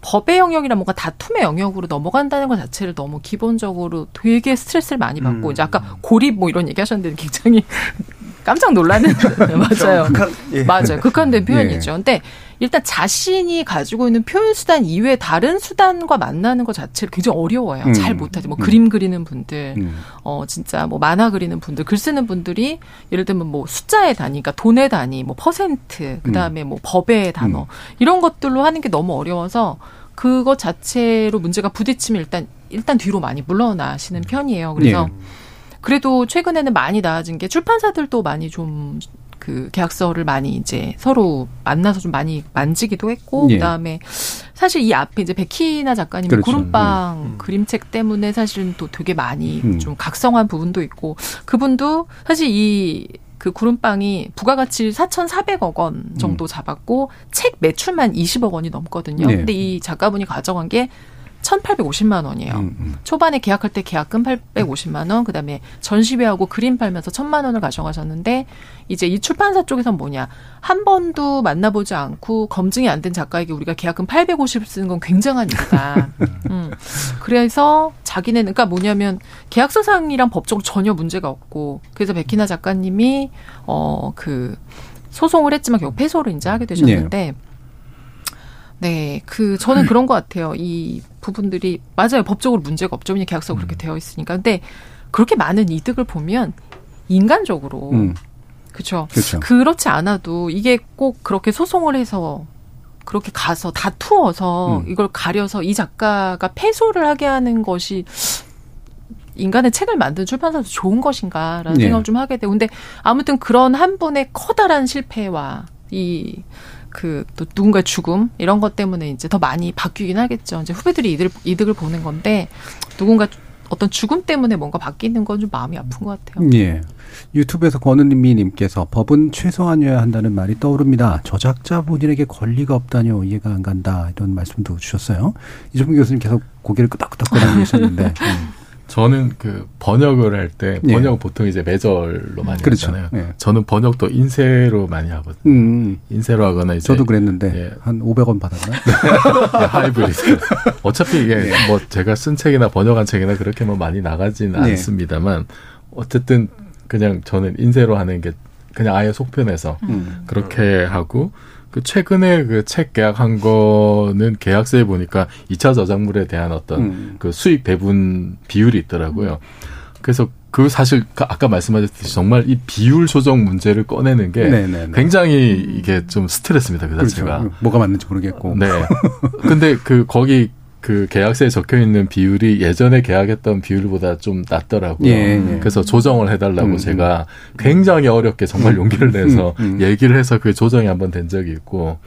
법의 영역이나 뭔가 다툼의 영역으로 넘어간다는 것 자체를 너무 기본적으로 되게 스트레스를 많이 받고 음. 이제 아까 고립 뭐 이런 얘기 하셨는데 굉장히 깜짝 놀라는 맞아요. 극한, 예. 맞아요. 극한된 표현이죠. 예. 근데 일단 자신이 가지고 있는 표현 수단 이외에 다른 수단과 만나는 것 자체를 굉장히 어려워요. 음. 잘 못하지. 뭐 음. 그림 그리는 분들, 음. 어 진짜 뭐 만화 그리는 분들, 글 쓰는 분들이 예를 들면 뭐 숫자의 단위, 그러니까 돈의 단위, 뭐 퍼센트, 그 다음에 뭐 법의 단어 음. 이런 것들로 하는 게 너무 어려워서 그것 자체로 문제가 부딪히면 일단 일단 뒤로 많이 물러나시는 편이에요. 그래서 예. 그래도 최근에는 많이 나아진 게 출판사들도 많이 좀 그 계약서를 많이 이제 서로 만나서 좀 많이 만지기도 했고 예. 그다음에 사실 이 앞에 이제 백희나 작가님의 그렇죠. 구름빵 음. 그림책 때문에 사실은 또 되게 많이 음. 좀 각성한 부분도 있고 그분도 사실 이그 구름빵이 부가가치 4,400억 원 정도 음. 잡았고 책 매출만 20억 원이 넘거든요. 네. 근데 이 작가분이 가져간 게 1,850만 원이에요. 음, 음. 초반에 계약할 때 계약금 850만 원, 그다음에 전시회하고 그림 팔면서 1,000만 원을 가져가셨는데 이제 이 출판사 쪽에선 뭐냐? 한 번도 만나보지 않고 검증이 안 된 작가에게 우리가 계약금 850을 쓰는 건 굉장한 일이다. 음. 그래서 자기네는 그러니까 뭐냐면 계약서상이랑 법적으로 전혀 문제가 없고 그래서 백희나 작가님이 어그 소송을 했지만 결국 패소를 이제 하게 되셨는데 네. 네, 그 저는 그런 것 같아요. 이 부분들이 맞아요. 법적으로 문제가 없죠. 왜냐 계약서 가 그렇게 음. 되어 있으니까. 근데 그렇게 많은 이득을 보면 인간적으로 음. 그렇죠. 그렇지 않아도 이게 꼭 그렇게 소송을 해서 그렇게 가서 다투어서 음. 이걸 가려서 이 작가가 패소를 하게 하는 것이 인간의 책을 만든 출판사도 좋은 것인가라는 네. 생각을 좀 하게 되고 근데 아무튼 그런 한 분의 커다란 실패와 이 그 또 누군가의 죽음 이런 것 때문에 이제 더 많이 바뀌긴 하겠죠. 이제 후배들이 이득, 이득을 보는 건데 누군가 어떤 죽음 때문에 뭔가 바뀌는 건 좀 마음이 아픈 것 같아요. 예. 유튜브에서 권은미님께서 법은 최소한이어야 한다는 말이 떠오릅니다. 저작자 본인에게 권리가 없다뇨 이해가 안 간다 이런 말씀도 주셨어요. 이종민 교수님 계속 고개를 끄덕끄덕 거리고 계셨는데. 음. 저는 그 번역을 할때 예. 번역 은 보통 이제 매절로 많이 그렇죠. 하잖아요. 예. 저는 번역도 인쇄로 많이 하거든요. 음. 인쇄로 하거나 이제 저도 그랬는데 예. 한 500원 받았나? 예, 하이브리드. 어차피 이게 예. 뭐 제가 쓴 책이나 번역한 책이나 그렇게 뭐 많이 나가지는 예. 않습니다만 어쨌든 그냥 저는 인쇄로 하는 게 그냥 아예 속편해서 음. 그렇게 하고 그 최근에 그 책 계약한 거는 계약서에 보니까 2차 저작물에 대한 어떤 음. 그 수익 배분 비율이 있더라고요. 그래서 그 사실 그 아까 말씀하셨듯이 정말 이 비율 조정 문제를 꺼내는 게 네네네. 굉장히 이게 좀 스트레스입니다. 그 자체가. 그렇죠. 뭐가 맞는지 모르겠고. 네. 근데 그 거기 그 계약서에 적혀 있는 비율이 예전에 계약했던 비율보다 좀 낮더라고요. 예, 예. 그래서 조정을 해달라고 음, 음. 제가 굉장히 어렵게 정말 음, 용기를 내서 음, 음, 얘기를 해서 그 조정이 한 번 된 적이 있고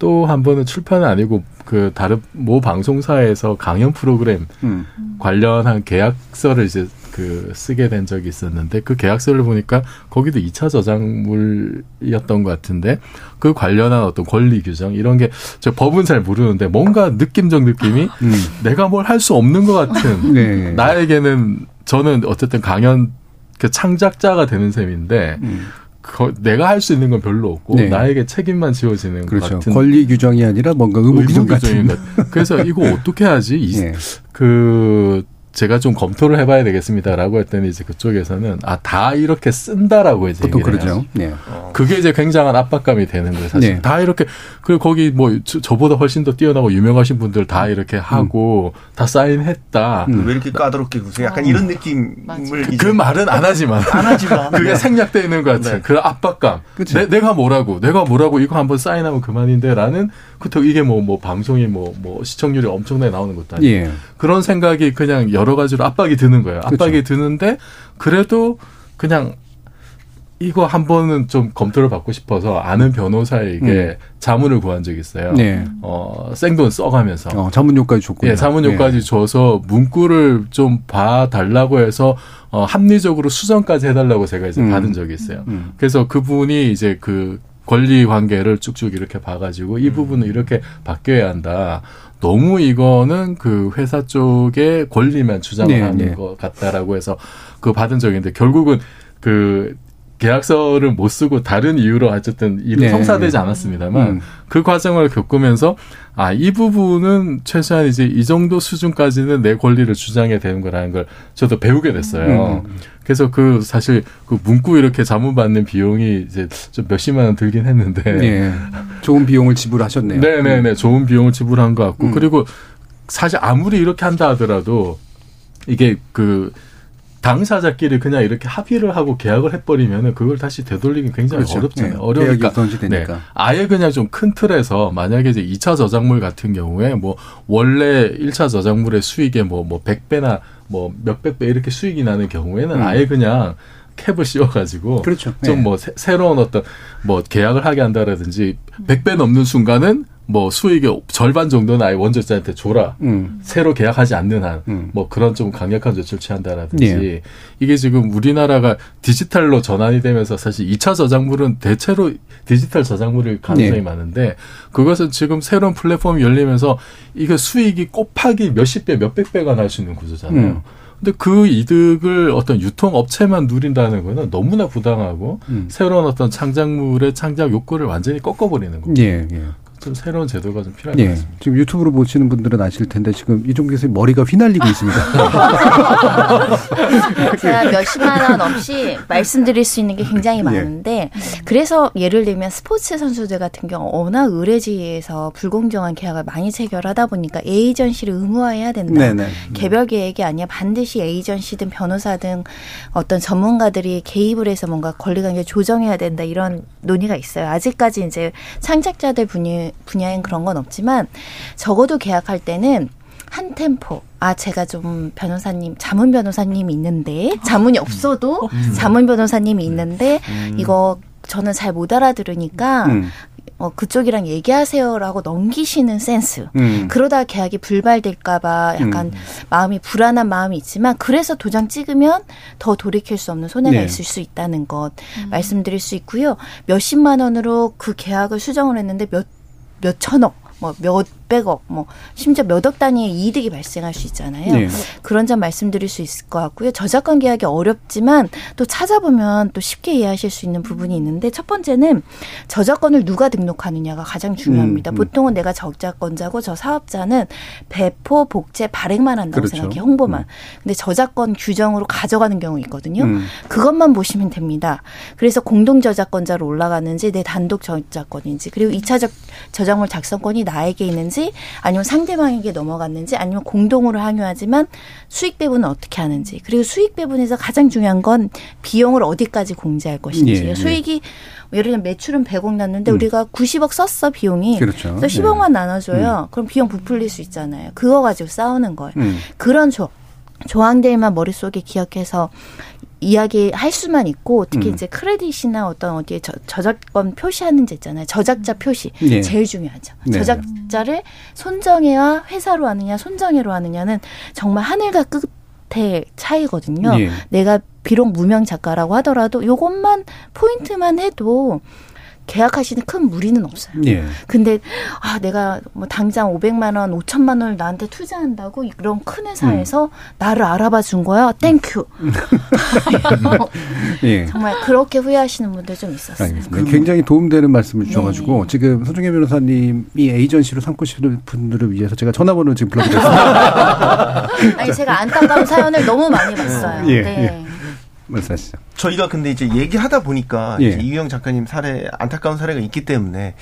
또 한 번은 출판은 아니고 그 다른 모 방송사에서 강연 프로그램 음. 관련한 계약서를 이제 그 쓰게 된 적이 있었는데 그 계약서를 보니까 거기도 2차 저작물이었던 것 같은데 그 관련한 어떤 권리 규정 이런 게 저 법은 잘 모르는데 뭔가 느낌적 느낌이 음. 내가 뭘 할 수 없는 것 같은 네. 나에게는 저는 어쨌든 강연 그 창작자가 되는 셈인데 음. 거, 내가 할 수 있는 건 별로 없고 네. 나에게 책임만 지워지는 그렇죠. 것 같은 권리 규정이 아니라 뭔가 의무, 의무 규정 같은. 그래서 이거 어떻게 하지? 이, 네. 그 제가 좀 검토를 해봐야 되겠습니다라고 했더니 이제 그쪽에서는 아 다 이렇게 쓴다라고 이제 보통 그러죠. 네. 그게 이제 굉장한 압박감이 되는 거예요. 사실 네. 다 이렇게 그리고 거기 뭐 저, 보다 훨씬 더 뛰어나고 유명하신 분들 다 이렇게 하고 음. 다 사인했다. 음. 왜 이렇게 까다롭게 구세요? 약간 어. 이런 느낌을 그, 그, 말은 안 하지만 안 하지만 그게 네. 생략돼 있는 것 같아요. 네. 그 압박감. 내, 내가 뭐라고 내가 뭐라고 이거 한번 사인하면 그만인데라는 그렇다고 이게 뭐, 뭐, 방송이 뭐, 뭐, 시청률이 엄청나게 나오는 것도 아니고. 예. 그런 생각이 그냥 여러 가지로 압박이 드는 거예요. 압박이 그렇죠. 드는데, 그래도 그냥 이거 한 번은 좀 검토를 받고 싶어서 아는 변호사에게 음. 자문을 구한 적이 있어요. 네. 어, 생돈 써가면서. 어, 자문료까지 줬고. 예, 자문료까지 네. 줘서 문구를 좀 봐달라고 해서 어, 합리적으로 수정까지 해달라고 제가 이제 음. 받은 적이 있어요. 음. 그래서 그분이 이제 그 권리 관계를 쭉쭉 이렇게 봐가지고 이 음. 부분은 이렇게 바뀌어야 한다. 너무 이거는 그 회사 쪽의 권리만 주장하는 네, 네. 것 같다라고 해서 그 받은 적이 있는데 결국은 그 계약서를 못 쓰고 다른 이유로 어쨌든 일이 네. 성사되지 않았습니다만 음. 그 과정을 겪으면서 아 이 부분은 최소한 이제 이 정도 수준까지는 내 권리를 주장해야 되는 거라는 걸 저도 배우게 됐어요. 음. 그래서 그 사실 그 문구 이렇게 자문 받는 비용이 이제 좀 몇십만 원 들긴 했는데 네. 좋은 비용을 지불하셨네요. 네네네 좋은 비용을 지불한 것 같고 음. 그리고 사실 아무리 이렇게 한다 하더라도 이게 그 당사자끼리 그냥 이렇게 합의를 하고 계약을 해버리면은 그걸 다시 되돌리기 굉장히 그렇죠. 어렵잖아요. 네. 어려우니까. 네. 아예 그냥 좀 큰 틀에서 만약에 이제 2차 저작물 같은 경우에 뭐 원래 1차 저작물의 수익의 뭐, 뭐 100배나 뭐 몇백 배 이렇게 수익이 나는 경우에는 음. 아예 그냥 캡을 씌워가지고 그렇죠. 좀뭐 네. 새로운 어떤 뭐 계약을 하게 한다라든지 100배 넘는 순간은 뭐 수익의 절반 정도는 아예 원조자한테 줘라. 음. 새로 계약하지 않는 한, 음. 뭐 그런 좀 강력한 조치를 취한다라든지. 예. 이게 지금 우리나라가 디지털로 전환이 되면서 사실 2차 저작물은 대체로 디지털 저작물일 가능성이 예. 많은데 그것은 지금 새로운 플랫폼이 열리면서 이게 수익이 곱하기 몇십 배, 몇백 배가 날 수 있는 구조잖아요. 음. 근데 그 이득을 어떤 유통업체만 누린다는 거는 너무나 부당하고 음. 새로운 어떤 창작물의 창작 욕구를 완전히 꺾어버리는 거죠. 예, 예. 좀 새로운 제도가 좀 필요할 예. 것 같습니다. 지금 유튜브로 보시는 분들은 아실 텐데 지금 이종 교수님 머리가 휘날리고 있습니다. 제가 몇십만 원 없이 말씀드릴 수 있는 게 굉장히 예. 많은데 예. 그래서 예를 들면 스포츠 선수들 같은 경우 워낙 의뢰지에서 불공정한 계약을 많이 체결하다 보니까 에이전시를 의무화해야 된다. 네네. 개별 계획이 아니라 반드시 에이전시든 변호사 등 어떤 전문가들이 개입을 해서 뭔가 권리관계 조정해야 된다 이런 논의가 있어요. 아직까지 이제 창작자들 분야 분야엔 그런 건 없지만 적어도 계약할 때는 한 템포. 아, 제가 좀 변호사님, 자문 변호사님이 있는데, 자문이 없어도 음. 자문 변호사님이 있는데, 음. 이거 저는 잘 못 알아들으니까, 음. 어, 그쪽이랑 얘기하세요라고 넘기시는 센스. 음. 그러다 계약이 불발될까봐 약간 음. 마음이 불안한 마음이 있지만 그래서 도장 찍으면 더 돌이킬 수 없는 손해가 네. 있을 수 있다는 것 음. 말씀드릴 수 있고요. 몇십만 원으로 그 계약을 수정을 했는데 몇 몇 천억, 뭐 몇 백억, 뭐 심지어 몇억 단위의 이득이 발생할 수 있잖아요. 네. 그런 점 말씀드릴 수 있을 것 같고요. 저작권 계약이 어렵지만 또 찾아보면 또 쉽게 이해하실 수 있는 부분이 있는데 첫 번째는 저작권을 누가 등록하느냐가 가장 중요합니다. 음, 음. 보통은 내가 저작권자고 저 사업자는 배포, 복제, 발행만 한다고 그렇죠. 생각해 홍보만. 음. 근데 저작권 규정으로 가져가는 경우 있거든요. 음. 그것만 보시면 됩니다. 그래서 공동 저작권자로 올라가는지 내 단독 저작권인지 그리고 이차적 저작물 작성권이 나에게 있는지 아니면 상대방에게 넘어갔는지 아니면 공동으로 항유하지만 수익 배분은 어떻게 하는지 그리고 수익 배분에서 가장 중요한 건 비용을 어디까지 공제할 것인지 예, 예. 수익이 예를 들면 매출은 100억 났는데 음. 우리가 90억 썼어 비용이 그렇죠. 그래서 10억만 예. 나눠줘요 음. 그럼 비용 부풀릴 수 있잖아요 그거 가지고 싸우는 거예요 음. 그런 조 조항들만 머릿속에 기억해서 이야기할 수만 있고 특히 음. 이제 크레딧이나 어떤 어디에 저, 저작권 표시하는 데 있잖아요. 저작자 표시 네. 제일 중요하죠. 네. 저작자를 손정해와 회사로 하느냐 손정해로 하느냐는 정말 하늘과 끝의 차이거든요. 네. 내가 비록 무명 작가라고 하더라도 요것만 포인트만 해도 계약하시는 큰 무리는 없어요. 예. 근데 아 내가 뭐 당장 500만 원, 5천만 원을 나한테 투자한다고 이런 큰 회사에서 음. 나를 알아봐 준 거야. Thank you. 예. 정말 그렇게 후회하시는 분들 좀 있었어요. 알겠습니다. 그, 굉장히 도움되는 말씀을 주셔가지고 네. 지금 손정혜 변호사님이 에이전시로 삼고 싶은 분들을 위해서 제가 전화번호 지금 불러드렸습니다. 아니 제가 안타까운 사연을 너무 많이 봤어요. 예. 네. 예. 말씀하시죠. 저희가 근데 이제 얘기하다 보니까 예. 이제 이우영 작가님 사례 안타까운 사례가 있기 때문에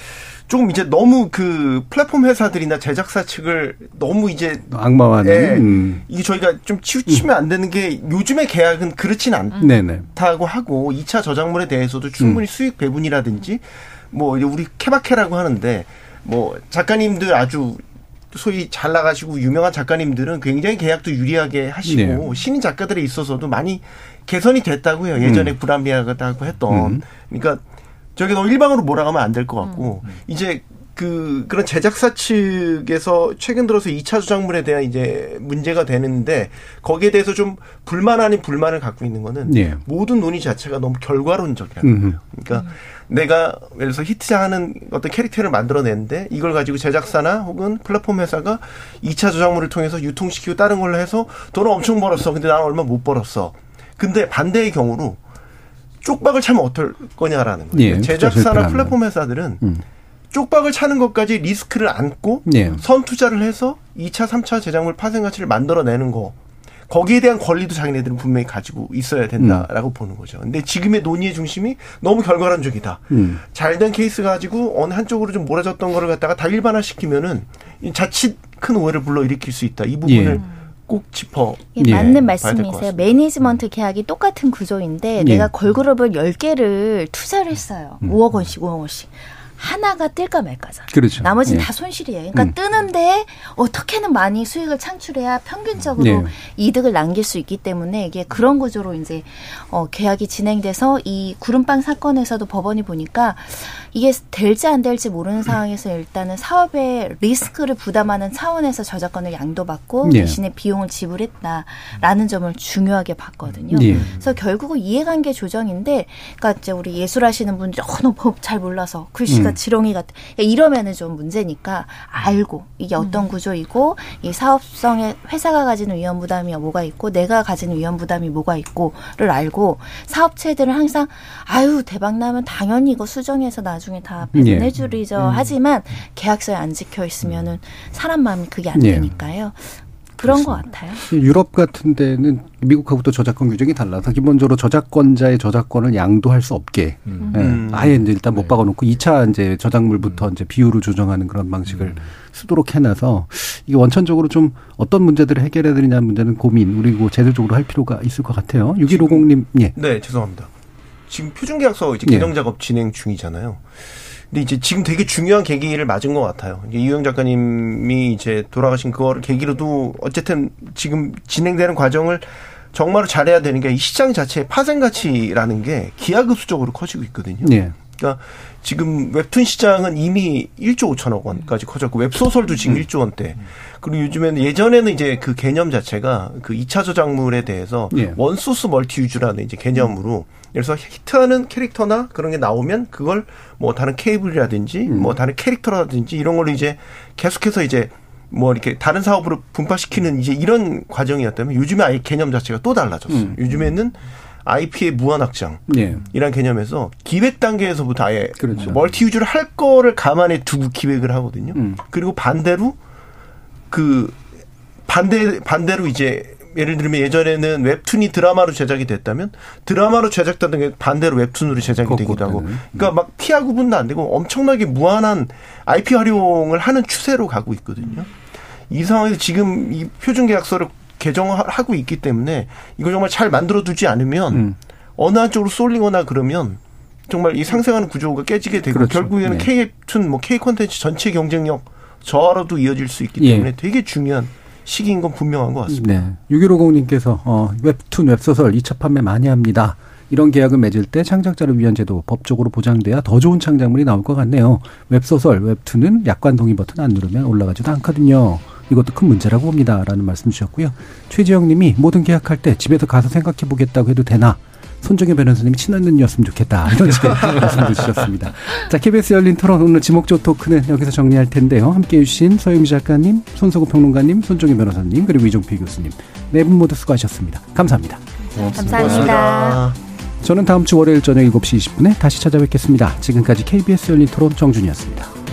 조금 이제 너무 그 플랫폼 회사들이나 제작사 측을 너무 이제 악마화는 예, 음. 이게 저희가 좀 치우치면 안 되는 게 요즘의 계약은 그렇진 않다고 하고 2차 저작물에 대해서도 충분히 음. 수익 배분이라든지 뭐 우리 케바케라고 하는데 뭐 작가님들 아주 소위 잘 나가시고 유명한 작가님들은 굉장히 계약도 유리하게 하시고 네. 신인 작가들에 있어서도 많이 개선이 됐다고 해요. 예전에 음. 불합리하다고 했던. 음. 그러니까 저게 너무 일방으로 몰아가면 안 될 것 같고 음. 이제 그 그런 제작사 측에서 최근 들어서 2차 저작물에 대한 이제 문제가 되는데 거기에 대해서 좀 불만 아닌 불만을 갖고 있는 거는 네. 모든 논의 자체가 너무 결과론적이라는 거예요. 그러니까 음. 내가 예를 들어서 히트하는 어떤 캐릭터를 만들어내는데 이걸 가지고 제작사나 혹은 플랫폼 회사가 2차 저작물을 통해서 유통시키고 다른 걸로 해서 돈을 엄청 벌었어. 근데 나는 얼마 못 벌었어. 근데 반대의 경우로 쪽박을 차면 어떨 거냐라는 거예요. 예, 제작사나 플랫폼 회사들은 음. 쪽박을 차는 것까지 리스크를 안고 예. 선 투자를 해서 2차, 3차 제작물 파생 가치를 만들어내는 거. 거기에 대한 권리도 자기네들은 분명히 가지고 있어야 된다라고 음. 보는 거죠. 근데 지금의 논의의 중심이 너무 결과론적이다. 음. 잘된 케이스 가지고 어느 한쪽으로 좀 몰아졌던 거를 갖다가 다 일반화시키면은 자칫 큰 오해를 불러일으킬 수 있다. 이 부분을 예. 꼭 짚어. 예, 맞는 말씀이세요. 매니지먼트 계약이 똑같은 구조인데 예. 내가 걸그룹을 10개를 투자를 했어요. 음. 5억 원씩, 5억 원씩. 하나가 뜰까 말까잖아. 그렇죠. 나머지는 예. 다 손실이에요. 그러니까 음. 뜨는데 어떻게는 많이 수익을 창출해야 평균적으로 예. 이득을 남길 수 있기 때문에 이게 그런 구조로 이제 어 계약이 진행돼서 이 구름빵 사건에서도 법원이 보니까 이게 될지 안 될지 모르는 상황에서 일단은 사업의 리스크를 부담하는 차원에서 저작권을 양도받고 예. 대신에 비용을 지불했다라는 점을 중요하게 봤거든요. 예. 그래서 결국은 이해관계 조정인데, 그러니까 이제 우리 예술하시는 분들 어, 너법 잘 몰라서 글씨가 음. 지렁이 같아 이러면은 좀 문제니까 알고 이게 어떤 음. 구조이고 이 사업성의 회사가 가지는 위험 부담이 뭐가 있고 내가 가지는 위험 부담이 뭐가 있고를 알고 사업체들은 항상 아유 대박 나면 당연히 이거 수정해서 나중 나중에 다 배분해 주리죠. 예. 음. 하지만 계약서에 안 지켜 있으면은 사람 마음이 그게 안 예. 되니까요. 그런 그렇습니다. 것 같아요. 유럽 같은 데는 미국하고 또 저작권 규정이 달라서 기본적으로 저작권자의 저작권을 양도할 수 없게 음. 네. 음. 아예 이제 일단 못 네. 박아놓고 2차 이제 저작물부터 음. 이제 비율을 조정하는 그런 방식을 음. 쓰도록 해놔서 이게 원천적으로 좀 어떤 문제들을 해결해야 되느냐는 문제는 고민 그리고 제도적으로 할 필요가 있을 것 같아요. 6150님, 예. 네, 죄송합니다. 지금 표준계약서 이제 개정 예. 작업 진행 중이잖아요. 근데 이제 지금 되게 중요한 계기를 맞은 것 같아요. 이제 이영 작가님이 이제 돌아가신 그거를 계기로도 어쨌든 지금 진행되는 과정을 정말로 잘해야 되는 게 이 시장 자체의 파생 가치라는 게 기하급수적으로 커지고 있거든요. 예. 그러니까 지금 웹툰 시장은 이미 1조 5천억 원까지 커졌고 웹소설도 지금 음. 1조 원대. 그리고 요즘에는 예전에는 이제 그 개념 자체가 그 2차 저작물에 대해서 예. 원소스 멀티 유즈라는 이제 개념으로 음. 그래서 히트하는 캐릭터나 그런 게 나오면 그걸 뭐 다른 케이블이라든지 음. 뭐 다른 캐릭터라든지 이런 걸로 이제 계속해서 이제 뭐 이렇게 다른 사업으로 분파시키는 이제 이런 과정이었다면 요즘에 아예 개념 자체가 또 달라졌어요. 음. 요즘에는 IP의 무한 확장 예. 이란 개념에서 기획 단계에서부터 아예 그렇죠. 멀티 유즈를 할 거를 감안해 두고 기획을 하거든요. 음. 그리고 반대로 그 반대 반대로 이제 예를 들면 예전에는 웹툰이 드라마로 제작이 됐다면 드라마로 제작되는 게 반대로 웹툰으로 제작이 되기도 하고 그러니까 막 피하 구분도 안 되고 엄청나게 무한한 IP 활용을 하는 추세로 가고 있거든요. 이 상황에서 지금 이 표준 계약서를 개정하고 있기 때문에 이걸 정말 잘 만들어 두지 않으면 음. 어느 한쪽으로 쏠리거나 그러면 정말 이 상생하는 구조가 깨지게 되고 그렇죠. 결국에는 네. K 웹툰 뭐 K 콘텐츠 전체 경쟁력 저하로도 이어질 수 있기 때문에 예. 되게 중요한 시기인 건 분명한 것 같습니다. 네. 6150님께서 어, 웹툰, 웹소설 2차 판매 많이 합니다. 이런 계약을 맺을 때 창작자를 위한 제도 법적으로 보장돼야 더 좋은 창작물이 나올 것 같네요. 웹소설, 웹툰은 약관 동의 버튼 안 누르면 올라가지도 않거든요. 이것도 큰 문제라고 봅니다. 라는 말씀 주셨고요. 최지영 님이 모든 계약할 때 집에서 가서 생각해 보겠다고 해도 되나? 손정혜 변호사님이 친언니였으면 좋겠다. 이런 식의 말씀도 주셨습니다. 자, KBS 열린 토론 오늘 지목조 토크는 여기서 정리할 텐데요. 함께 해주신 서영미 작가님, 손석구 평론가님, 손정혜 변호사님, 그리고 이종필 교수님. 네 분 모두 수고하셨습니다. 감사합니다. 고맙습니다. 감사합니다. 저는 다음 주 월요일 저녁 7시 20분에 다시 찾아뵙겠습니다. 지금까지 KBS 열린 토론 정준이었습니다.